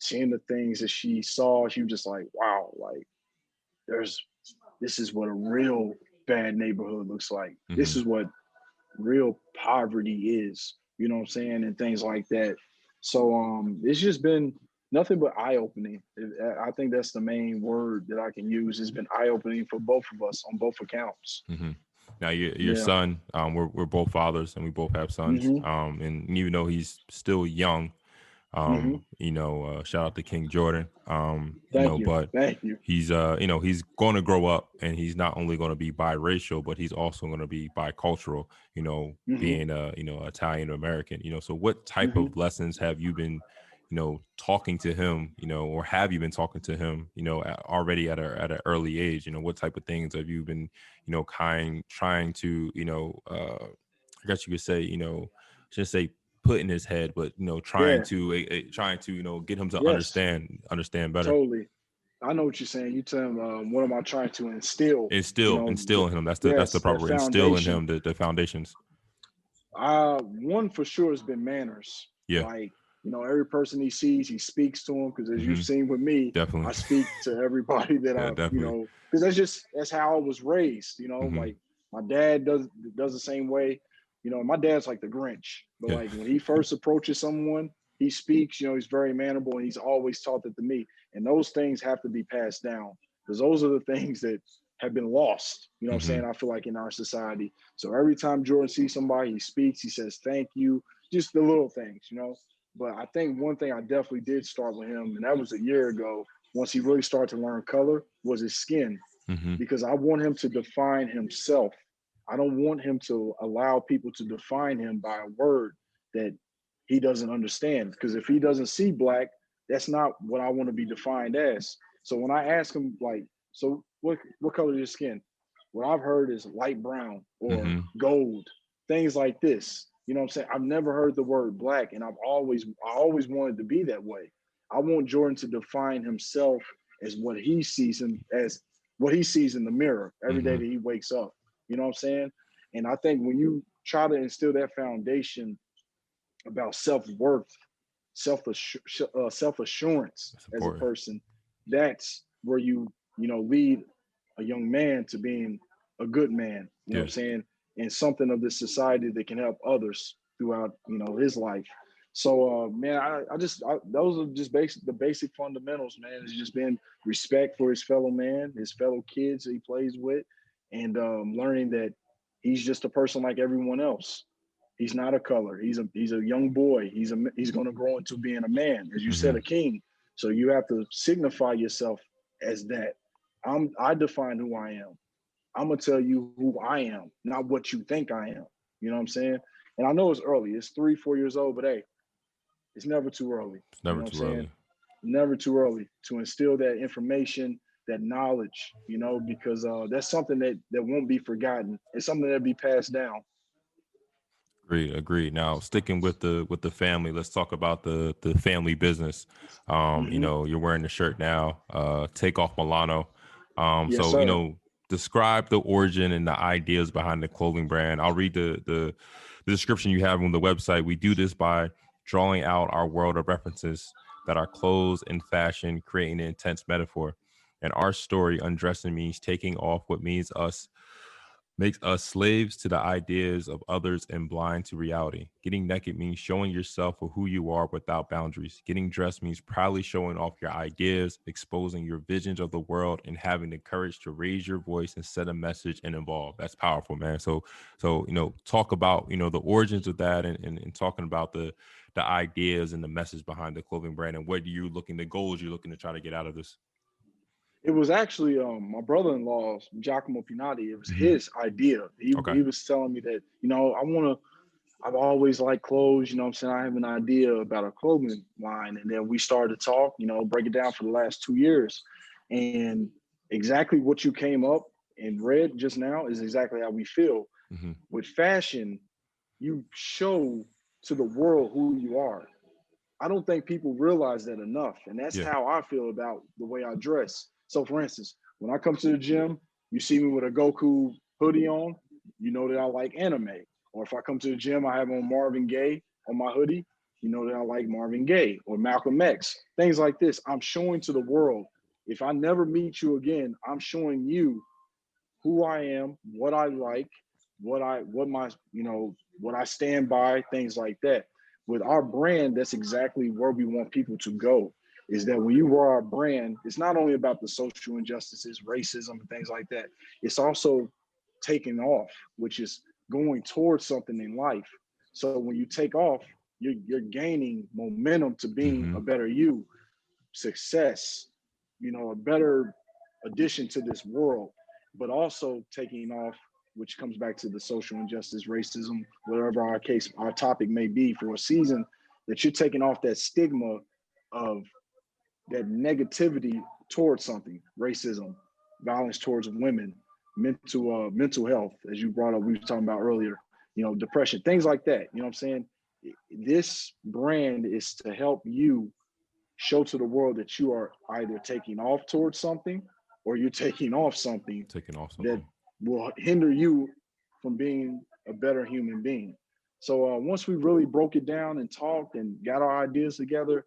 seeing the things that she saw, she was just like, wow, like there's this is what a real bad neighborhood looks like. Mm-hmm. This is what real poverty is, you know what I'm saying? And things like that. So um it's just been nothing but eye opening. I think that's the main word that I can use. It's been eye opening for both of us on both accounts. Mm-hmm. Now, your your yeah. son, um, we're we're both fathers and we both have sons. Mm-hmm. Um, and even though he's still young, um, mm-hmm. you know, uh, shout out to King Jordan. Um, Thank you know, you. but Thank you. he's uh, you know, he's going to grow up and he's not only going to be biracial, but he's also going to be bicultural. You know, mm-hmm. being uh, you know, Italian American. You know, so what type of mm-hmm. lessons have you been you know talking to him you know or have you been talking to him you know already at a at an early age you know what type of things have you been you know kind trying to you know uh i guess you could say you know just say put in his head but you know trying yeah. to uh, trying to you know get him to yes. understand understand better totally I know what you're saying. You tell him, um, what am I trying to instill? Instill, you know, instill in him. That's the yes, that's the proper instill in him the, the foundations. Uh, one for sure has been manners. Yeah, like you know, every person he sees, he speaks to him Because as mm-hmm. you've seen with me, definitely, I speak to everybody that yeah, I, definitely. you know, because that's just that's how I was raised. You know, mm-hmm. like my dad does does the same way. You know, my dad's like the Grinch, but yeah. like when he first approaches someone, he speaks. You know, he's very mannerable, and he's always taught that to me. And those things have to be passed down because those are the things that have been lost. You know mm-hmm. I'm saying? I feel like in our society. So every time Jordan sees somebody, he speaks, he says thank you, just the little things, you know. But I think one thing I definitely did start with him, and that was a year ago, once he really started to learn color, was his skin. Mm-hmm. Because I want him to define himself. I don't want him to allow people to define him by a word that he doesn't understand. Because if he doesn't see black, that's not what I want to be defined as. So when I ask him, like, so what what color is your skin? What I've heard is light brown or mm-hmm. gold, things like this. You know what I'm saying? I've never heard the word black, and I've always I always wanted to be that way. I want Jordan to define himself as what he sees him as what he sees in the mirror every mm-hmm. day that he wakes up. You know what I'm saying? And I think when you try to instill that foundation about self-worth, self uh, self-assurance as a person, that's where you, you know, lead a young man to being a good man. You yeah. know what I'm saying? and something of this society that can help others throughout you know his life so uh, man i, I just I, those are just basic the basic fundamentals man it's just been respect for his fellow man his fellow kids he plays with and um, learning that he's just a person like everyone else he's not a color he's a he's a young boy he's a he's going to grow into being a man as you mm-hmm. said a king so you have to signify yourself as that i'm i define who i am I'm gonna tell you who I am, not what you think I am. You know what I'm saying? And I know it's early. It's three, four years old, but hey, it's never too early. It's never you know too early. Never too early to instill that information, that knowledge. You know, because uh, that's something that that won't be forgotten. It's something that'll be passed down. Agree, agree. Now, sticking with the with the family, let's talk about the the family business. Um, mm-hmm. You know, you're wearing the shirt now. Uh, take off Milano. Um, yes, so sir. you know, describe the origin and the ideas behind the clothing brand. I'll read the, the the description you have on the website. We do this by drawing out our world of references that are clothes and fashion, creating an intense metaphor. And our story, undressing means taking off what means us makes us slaves to the ideas of others and blind to reality. Getting naked means showing yourself for who you are without boundaries. Getting dressed means proudly showing off your ideas, exposing your visions of the world, and having the courage to raise your voice and set a message and evolve. That's powerful, man. So, so you know, talk about you know the origins of that, and, and, and talking about the the ideas and the message behind the clothing brand, and what you looking, the goals you're looking to try to get out of this. It was actually um, my brother-in-law, Giacomo Pinati. It was mm-hmm. his idea. He, okay. he was telling me that, you know, I want to, I've always liked clothes, you know I'm saying? I have an idea about a clothing line. And then we started to talk, you know, break it down for the last two years. And exactly what you came up and read just now is exactly how we feel. Mm-hmm. With fashion, you show to the world who you are. I don't think people realize that enough. And that's yeah. how I feel about the way I dress. So for instance, when I come to the gym, you see me with a Goku hoodie on, you know that I like anime. Or if I come to the gym, I have on Marvin Gaye on my hoodie, you know that I like Marvin Gaye or Malcolm X, things like this. I'm showing to the world. If I never meet you again, I'm showing you who I am, what I like, what I what my you know what I stand by, things like that. With our brand, that's exactly where we want people to go. Is that when you wear our brand, it's not only about the social injustices, racism, and things like that. It's also taking off, which is going towards something in life. So when you take off, you're, you're gaining momentum to being mm-hmm. a better you, success, you know, a better addition to this world, but also taking off, which comes back to the social injustice, racism, whatever our case, our topic may be for a season, that you're taking off that stigma of that negativity towards something, racism, violence towards women, mental uh, mental health, as you brought up, we were talking about earlier, you know, depression, things like that. You know what I'm saying? This brand is to help you show to the world that you are either taking off towards something or you're taking off something, taking off something that will hinder you from being a better human being. So uh, once we really broke it down and talked and got our ideas together,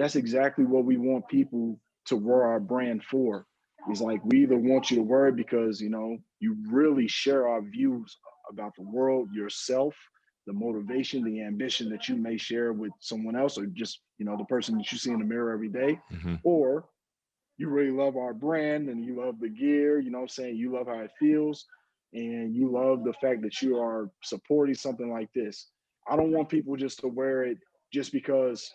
that's exactly what we want people to wear our brand for. It's like we either want you to wear it because you know you really share our views about the world, yourself, the motivation, the ambition that you may share with someone else, or just you know the person that you see in the mirror every day, mm-hmm. or you really love our brand and you love the gear. You know, I'm saying you love how it feels, and you love the fact that you are supporting something like this. I don't want people just to wear it just because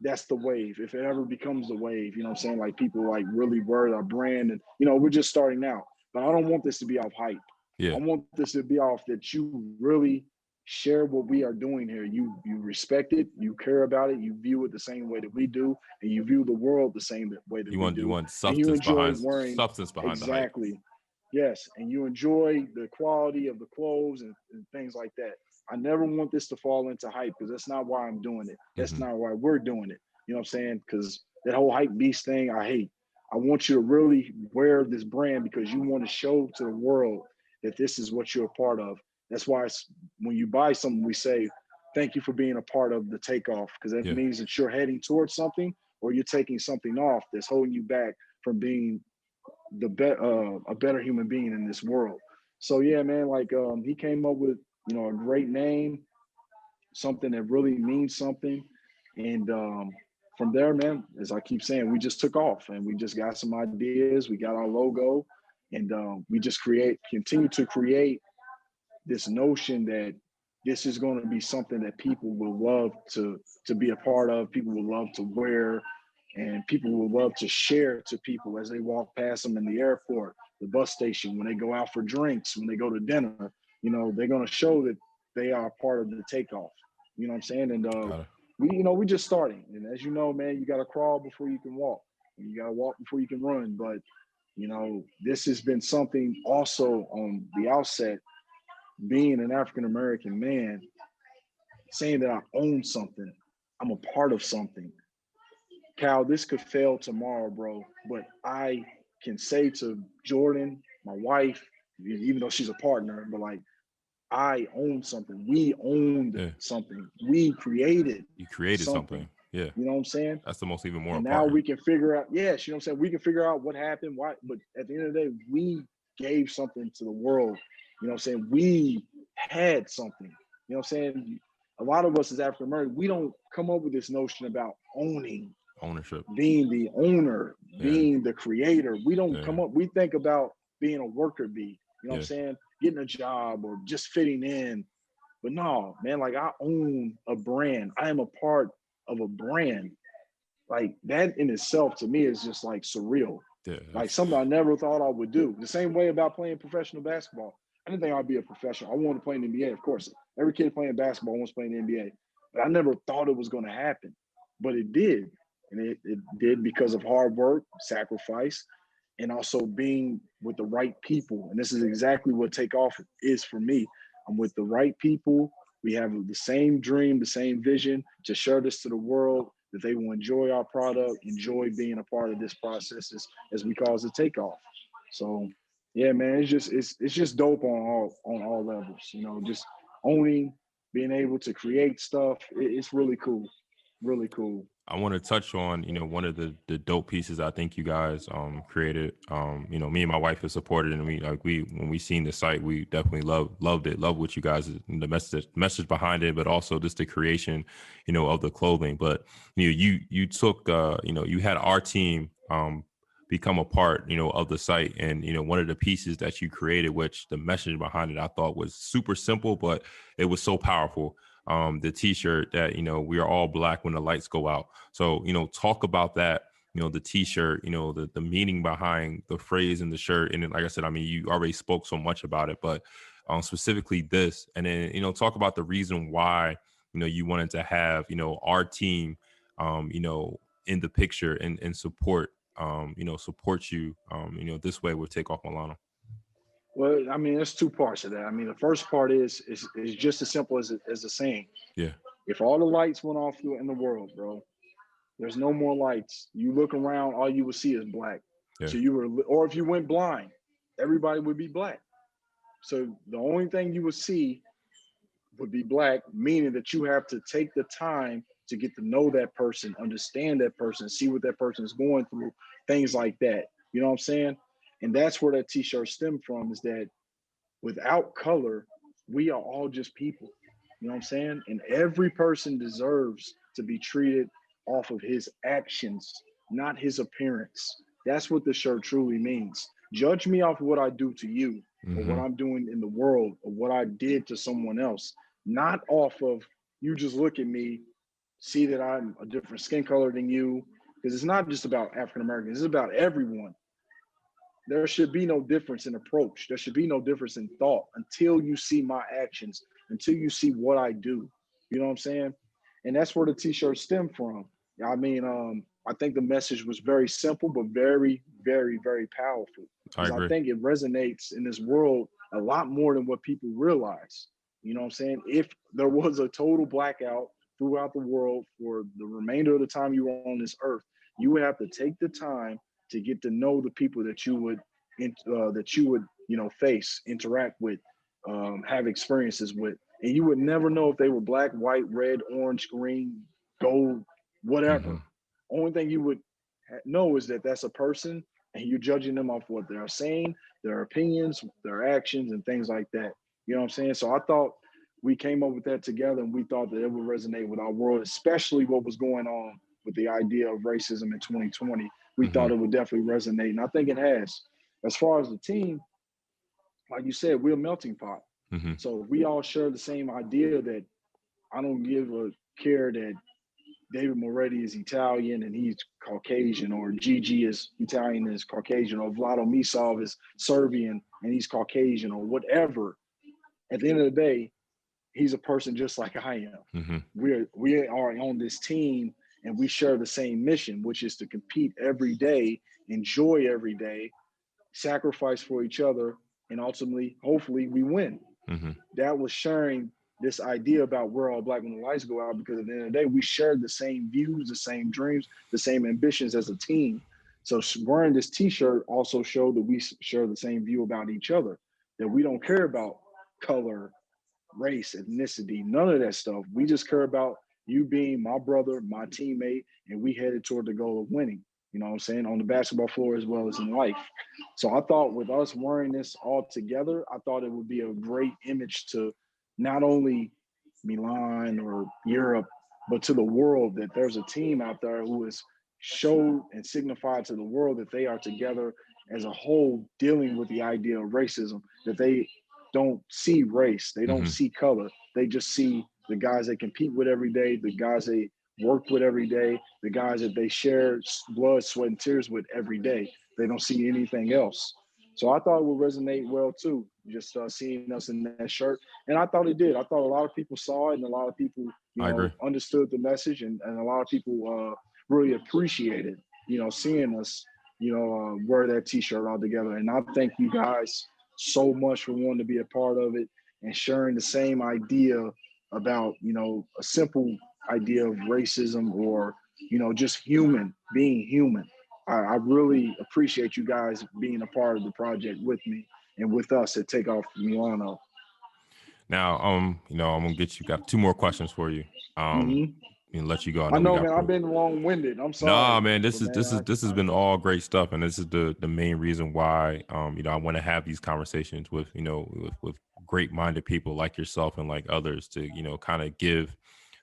that's the wave. If it ever becomes the wave, you know what I'm saying? Like people like really worry our brand and you know, we're just starting out. But I don't want this to be off hype. Yeah. I want this to be off that you really share what we are doing here. You you respect it, you care about it, you view it the same way that we do, and you view the world the same way that you we want. Do. You want substance you behind wearing, substance behind exactly. Yes, and you enjoy the quality of the clothes and, and things like that. I never want this to fall into hype because that's not why I'm doing it. That's mm-hmm. not why we're doing it. You know what I'm saying? Because that whole hype beast thing, I hate. I want you to really wear this brand because you want to show to the world that this is what you're a part of. That's why when you buy something, we say, thank you for being a part of the takeoff because that yeah. means that you're heading towards something or you're taking something off that's holding you back from being the be- uh, a better human being in this world. So yeah, man, like um, he came up with you know, a great name, something that really means something. And um, from there, man, as I keep saying, we just took off and we just got some ideas. We got our logo, and uh, we just create, continue to create this notion that this is going to be something that people will love to to be a part of. People will love to wear, and people will love to share to people as they walk past them in the airport, the bus station, when they go out for drinks, when they go to dinner you know, they're going to show that they are part of the takeoff. You know what I'm saying? And uh, we, you know, we just starting. And as you know, man, you got to crawl before you can walk. And you got to walk before you can run. But you know, this has been something also on the outset. Being an African American man, saying that I own something, I'm a part of something. Cal, this could fail tomorrow, bro. But I can say to Jordan, my wife, even though she's a partner, but like I own something. We owned yeah. something. We created. You created something. something. Yeah. You know what I'm saying? That's the most even more. And now we can figure out, yes, you know what I'm saying? We can figure out what happened, why, but at the end of the day, we gave something to the world. You know what I'm saying? We had something. You know what I'm saying? A lot of us as African American, we don't come up with this notion about owning ownership, being the owner, yeah. being the creator. We don't yeah. come up, we think about being a worker bee. You know yeah. what I'm saying? Getting a job or just fitting in. But no, man, like I own a brand. I am a part of a brand. Like that in itself to me is just like surreal. Yeah, like something I never thought I would do. The same way about playing professional basketball. I didn't think I'd be a professional. I wanted to play in the NBA, of course. Every kid playing basketball wants to play in the NBA. But I never thought it was going to happen. But it did. And it, it did because of hard work, sacrifice, and also being with the right people. And this is exactly what takeoff is for me. I'm with the right people. We have the same dream, the same vision to share this to the world that they will enjoy our product, enjoy being a part of this process as, as we call it takeoff. So Yeah, man, it's just it's it's just dope on all on all levels. You know, just owning, being able to create stuff. It, it's really cool, really cool. I want to touch on, you know, one of the the dope pieces I think you guys um created. Um, you know, me and my wife have supported and we like we when we seen the site, we definitely love loved it, love what you guys the message message behind it, but also just the creation, you know, of the clothing. But you know, you you took uh, you know, you had our team um become a part, you know, of the site. And, you know, one of the pieces that you created, which the message behind it I thought was super simple, but it was so powerful um, the T-shirt that you know we are all black when the lights go out. So you know, talk about that. You know, the T-shirt. You know, the the meaning behind the phrase in the shirt. And then, like I said, I mean, you already spoke so much about it, but um, specifically this, and then you know, talk about the reason why you know you wanted to have you know our team, um, you know, in the picture and and support um, you know, support you, um, you know, this way with Takeoff Milano. Well, I mean, there's two parts of that. I mean, the first part is is, is just as simple as as the saying. Yeah. If all the lights went off in the world, bro, there's no more lights. You look around, all you will see is black. Yeah. So you were, or if you went blind, everybody would be black. So the only thing you would see would be black, meaning that you have to take the time to get to know that person, understand that person, see what that person is going through, things like that. You know what I'm saying? And that's where that t-shirt stemmed from is that without color, we are all just people. You know what I'm saying? And every person deserves to be treated off of his actions, not his appearance. That's what the shirt truly means. Judge me off of what I do to you mm-hmm. or what mm-hmm. I'm doing in the world or what I did to someone else, not off of you just look at me, see that I'm a different skin color than you. Because it's not just about African Americans, it's about everyone there should be no difference in approach. There should be no difference in thought until you see my actions, until you see what I do. You know what I'm saying? And that's where the t-shirt stemmed from. I mean, um, I think the message was very simple, but very, very, very powerful. I, I think it resonates in this world a lot more than what people realize. You know what I'm saying? If there was a total blackout throughout the world for the remainder of the time you were on this earth, you would have to take the time to get to know the people that you would uh, that you would you know face, interact with, um, have experiences with, and you would never know if they were black, white, red, orange, green, gold, whatever. Mm-hmm. Only thing you would know is that that's a person, and you're judging them off what they're saying, their opinions, their actions, and things like that. You know what I'm saying? So I thought we came up with that together, and we thought that it would resonate with our world, especially what was going on with the idea of racism in 2020 we mm-hmm. thought it would definitely resonate. And I think it has. As far as the team, like you said, we're a melting pot. Mm-hmm. So we all share the same idea that I don't give a care that David Moretti is Italian and he's Caucasian, or Gigi is Italian and is Caucasian, or Vlado Micov is Serbian and he's Caucasian, or whatever. At the end of the day, he's a person just like I am. Mm-hmm. We're we are on this team and we share the same mission, which is to compete every day, enjoy every day, sacrifice for each other, and ultimately, hopefully, we win. Mm-hmm. That was sharing this idea about we're all black when the lights go out because at the end of the day, we share the same views, the same dreams, the same ambitions as a team. So wearing this T-shirt also showed that we share the same view about each other. That we don't care about color, race, ethnicity, none of that stuff. We just care about you being my brother, my teammate, and we headed toward the goal of winning. You know what I'm saying? On the basketball floor as well as in life. So I thought with us wearing this all together, I thought it would be a great image to not only Milan or Europe, but to the world that there's a team out there who has showed and signified to the world that they are together as a whole dealing with the idea of racism, that they don't see race, they don't mm-hmm. see color, they just see the guys they compete with every day, the guys they work with every day, the guys that they share blood, sweat, and tears with every day. They don't see anything else. So I thought it would resonate well too, just uh, seeing us in that shirt. And I thought it did. I thought a lot of people saw it and a lot of people you know, understood the message and, and a lot of people uh, really appreciated, you know, seeing us, you know, uh, wear that t-shirt all together. And I thank you guys so much for wanting to be a part of it and sharing the same idea about you know a simple idea of racism or you know just human being human I, I really appreciate you guys being a part of the project with me and with us at Takeoff Milano. Now, um, you know, I'm gonna get you got two more questions for you. Um, mm-hmm and let you go. I know, I know man. I've been long winded. I'm sorry. Nah, man. This is man, this is this has been all great stuff, and this is the the main reason why um you know I want to have these conversations with you know with, with great minded people like yourself and like others to you know kind of give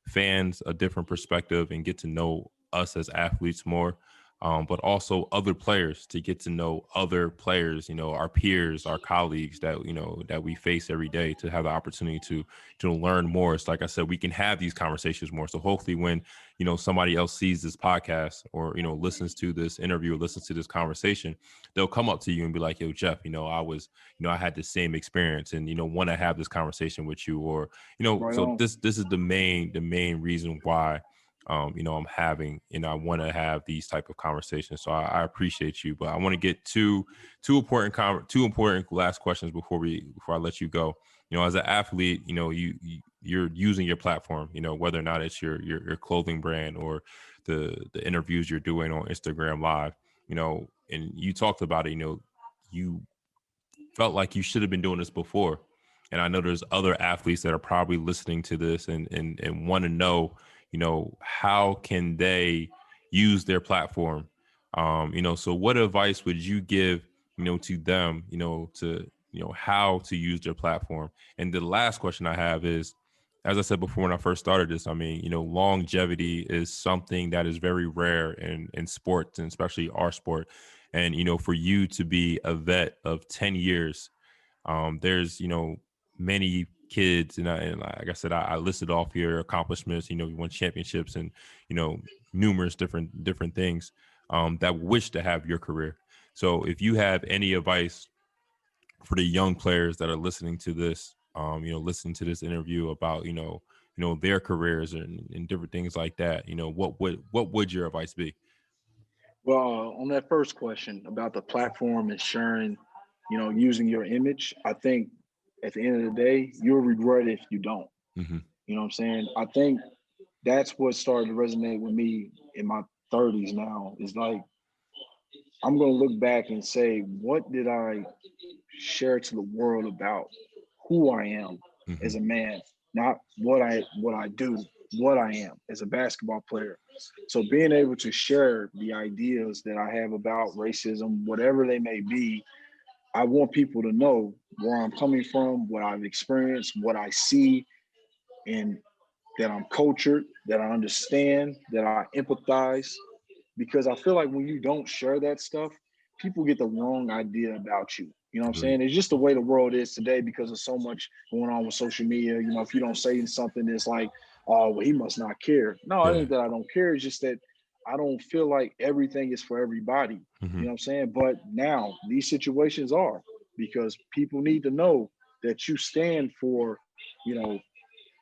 fans a different perspective and get to know us as athletes more um, but also other players to get to know other players, you know, our peers, our colleagues that you know that we face every day to have the opportunity to to learn more. It's like I said, we can have these conversations more. So hopefully, when you know somebody else sees this podcast or you know listens to this interview or listens to this conversation, they'll come up to you and be like, "Yo, Jeff, you know, I was, you know, I had the same experience, and you know, want to have this conversation with you, or you know, right so on. this this is the main the main reason why." Um, you know, I'm having, you know, I want to have these type of conversations. So I, I appreciate you, but I want to get two, two important, con- two important last questions before we, before I let you go. You know, as an athlete, you know, you, you you're using your platform, you know, whether or not it's your, your, your clothing brand or the, the interviews you're doing on Instagram live, you know, and you talked about it, you know, you felt like you should have been doing this before. And I know there's other athletes that are probably listening to this and, and, and want to know, you know how can they use their platform? Um you know so what advice would you give you know to them you know to you know how to use their platform? And the last question i have is as i said before when i first started this i mean you know longevity is something that is very rare in in sports and especially our sport. And you know for you to be a vet of 10 years um there's you know many kids and, I, and like I said, I, I, listed off your accomplishments. You know, you won championships and you know numerous different different things um, that wish to have your career. So, if you have any advice for the young players that are listening to this, um, you know, listening to this interview about you know you know their careers and, and different things like that, you know, what would what would your advice be? Well, uh, on that first question about the platform and sharing, you know, using your image, I think at the end of the day, you'll regret it if you don't. Mm-hmm. You know what I'm saying? I think that's what started to resonate with me in my 30s now. Is like I'm gonna look back and say, what did I share to the world about who I am mm-hmm. as a man, not what I what I do, what I am as a basketball player. So being able to share the ideas that I have about racism, whatever they may be, I want people to know where I'm coming from, what I've experienced, what I see, and that I'm cultured, that I understand, that I empathize. Because I feel like when you don't share that stuff, people get the wrong idea about you. You know what I'm saying? It's just the way the world is today because of so much going on with social media. You know, if you don't say something, it's like, oh, well, he must not care. No, yeah. I think that I don't care. It's just that I don't feel like everything is for everybody. Mm-hmm. You know what I'm saying? But now these situations are because people need to know that you stand for, you know,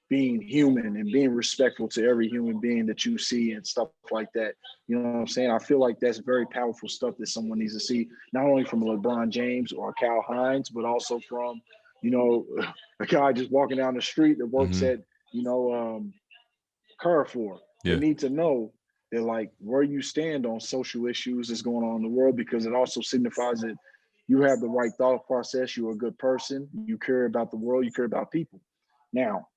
being human and being respectful to every human being that you see and stuff like that. You know what I'm saying? I feel like that's very powerful stuff that someone needs to see, not only from LeBron James or Cal Hines, but also from, you know, a guy just walking down the street that works mm-hmm. at, you know, um, Carrefour. Yeah. They need to know they're like where you stand on social issues that's going on in the world because it also signifies that you have the right thought process you're a good person you care about the world you care about people. Now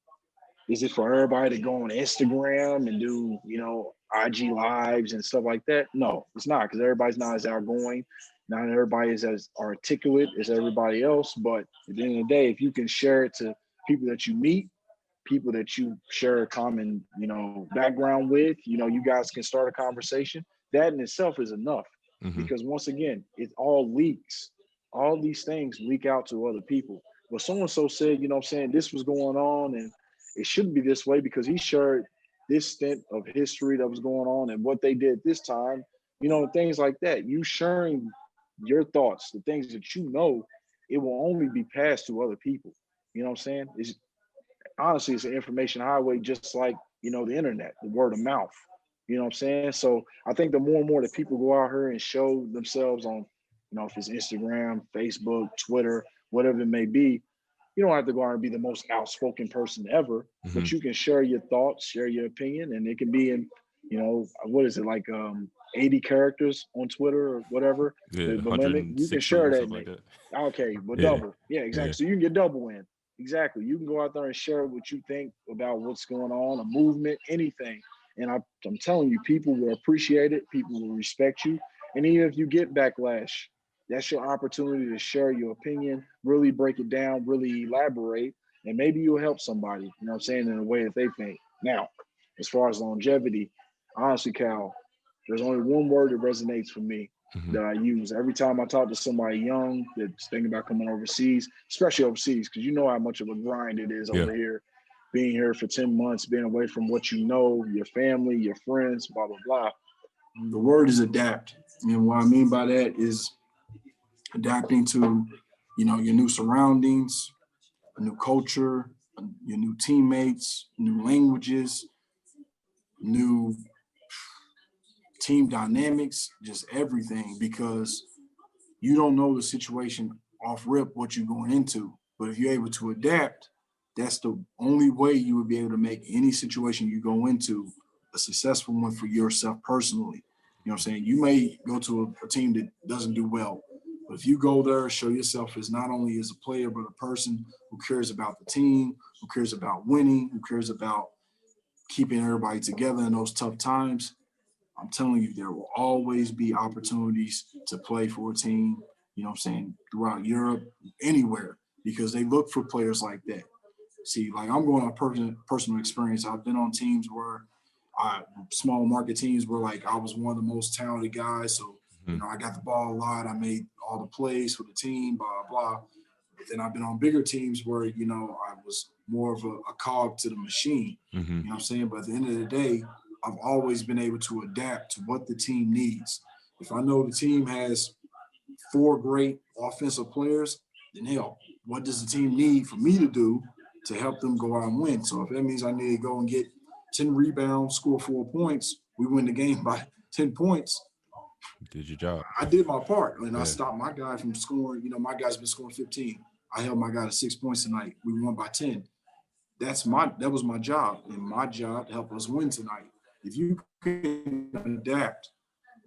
is it for everybody to go on instagram and do you know ig lives and stuff like that? No it's not because everybody's not as outgoing not everybody is as articulate as everybody else but at the end of the day if you can share it to people that you meet people that you share a common, you know, background with, you know, you guys can start a conversation. That in itself is enough. Mm-hmm. Because once again, it all leaks. All these things leak out to other people. Well, so and so said, you know I'm saying, this was going on and it shouldn't be this way because he shared this stint of history that was going on and what they did this time, you know, things like that. You sharing your thoughts, the things that you know, it will only be passed to other people. You know what I'm saying? It's, honestly, it's an information highway, just like, you know, the internet, the word of mouth. You know what I'm saying? So I think the more and more that people go out here and show themselves on, you know, if it's Instagram, Facebook, Twitter, whatever it may be, you don't have to go out and be the most outspoken person ever, mm-hmm. but you can share your thoughts, share your opinion, and it can be in, you know, what is it like um 80 characters on Twitter or whatever. Yeah, the, limit, you can share that, like that. Okay, but yeah. double. Yeah, exactly. Yeah. So you can get double in. Exactly. You can go out there and share what you think about what's going on, a movement, anything. And I, I'm telling you, people will appreciate it. People will respect you. And even if you get backlash, that's your opportunity to share your opinion, really break it down, really elaborate, and maybe you'll help somebody, you know what I'm saying, in a way that they think. Now, as far as longevity, honestly, Cal, there's only one word that resonates for me mm-hmm. that I use every time I talk to somebody young that's thinking about coming overseas, especially overseas, because you know how much of a grind it is yeah. over here. Being here for 10 months, being away from what you know, your family, your friends, blah, blah, blah. The word is adapt. And what I mean by that is adapting to, you know, your new surroundings, a new culture, your new teammates, new languages, new team dynamics, just everything, because you don't know the situation off rip what you're going into. But if you're able to adapt, that's the only way you would be able to make any situation you go into a successful one for yourself personally. You know what I'm saying? You may go to a, a team that doesn't do well, but if you go there, show yourself as not only as a player, but a person who cares about the team, who cares about winning, who cares about keeping everybody together in those tough times, I'm telling you, there will always be opportunities to play for a team, you know what I'm saying, throughout Europe, anywhere, because they look for players like that. See, like I'm going on personal personal experience. I've been on teams where I small market teams where like I was one of the most talented guys. So, you mm-hmm. know, I got the ball a lot. I made all the plays for the team, blah, blah. But then I've been on bigger teams where, you know, I was more of a, a cog to the machine. Mm-hmm. You know what I'm saying? But at the end of the day, I've always been able to adapt to what the team needs. If I know the team has four great offensive players, then hell, what does the team need for me to do to help them go out and win? So if that means I need to go and get 10 rebounds, score four points, we win the game by 10 points. Did your job. I did my part. And yeah. I stopped my guy from scoring. You know, my guy's been scoring 15. I held my guy to six points tonight. We won by 10. That's my that was my job. And my job to help us win tonight. If you can adapt,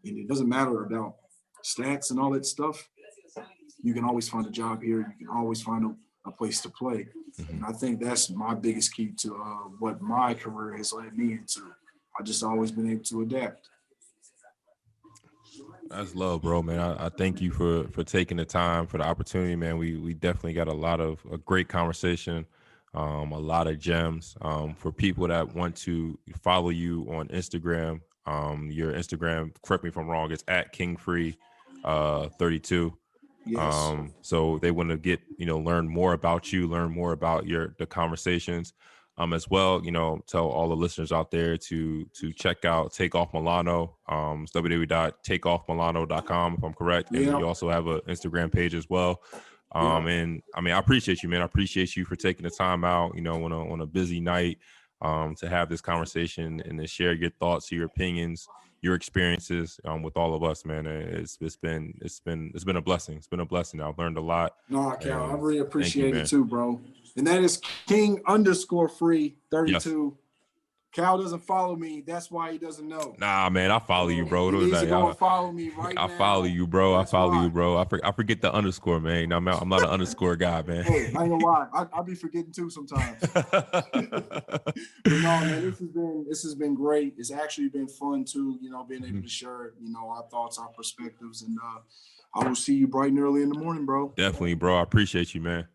and it doesn't matter about stats and all that stuff, you can always find a job here. You can always find a, a place to play. Mm-hmm. And I think that's my biggest key to uh, what my career has led me into. I just always been able to adapt. That's love, bro, man. I, I, thank you for for taking the time for the opportunity, man. We we definitely got a lot of a great conversation, um, a lot of gems. Um, for people that want to follow you on Instagram, um, your Instagram, correct me if I'm wrong, it's at King Free uh 32. Yes. Um, so they want to get, you know, learn more about you, learn more about your the conversations um, as well. You know, tell all the listeners out there to to check out Takeoff Milano. Um, it's www.takeoffmilano.com if I'm correct. And you also have an Instagram page as well. Um, yeah. and I mean, I appreciate you, man. I appreciate you for taking the time out. You know, on a on a busy night, um, to have this conversation and to share your thoughts, your opinions, your experiences um, with all of us, man. It's it's been it's been it's been a blessing. It's been a blessing. I've learned a lot. No, Cal, I really appreciate you, it too, bro and that is King underscore free 32. Yes. Cal doesn't follow me. That's why he doesn't know. Nah, man, I follow you, bro. He's like, gonna follow me right I now. follow you, bro. That's I follow why. you, bro. I, for, I forget the underscore, man. I'm not, I'm not an underscore guy, man. Hey, I ain't gonna lie. I, I be forgetting too sometimes. but no, man, this has been this has been great. It's actually been fun too. You know, being able mm-hmm. to share, you know, our thoughts, our perspectives, and uh, I will see you bright and early in the morning, bro. Definitely, bro. I appreciate you, man.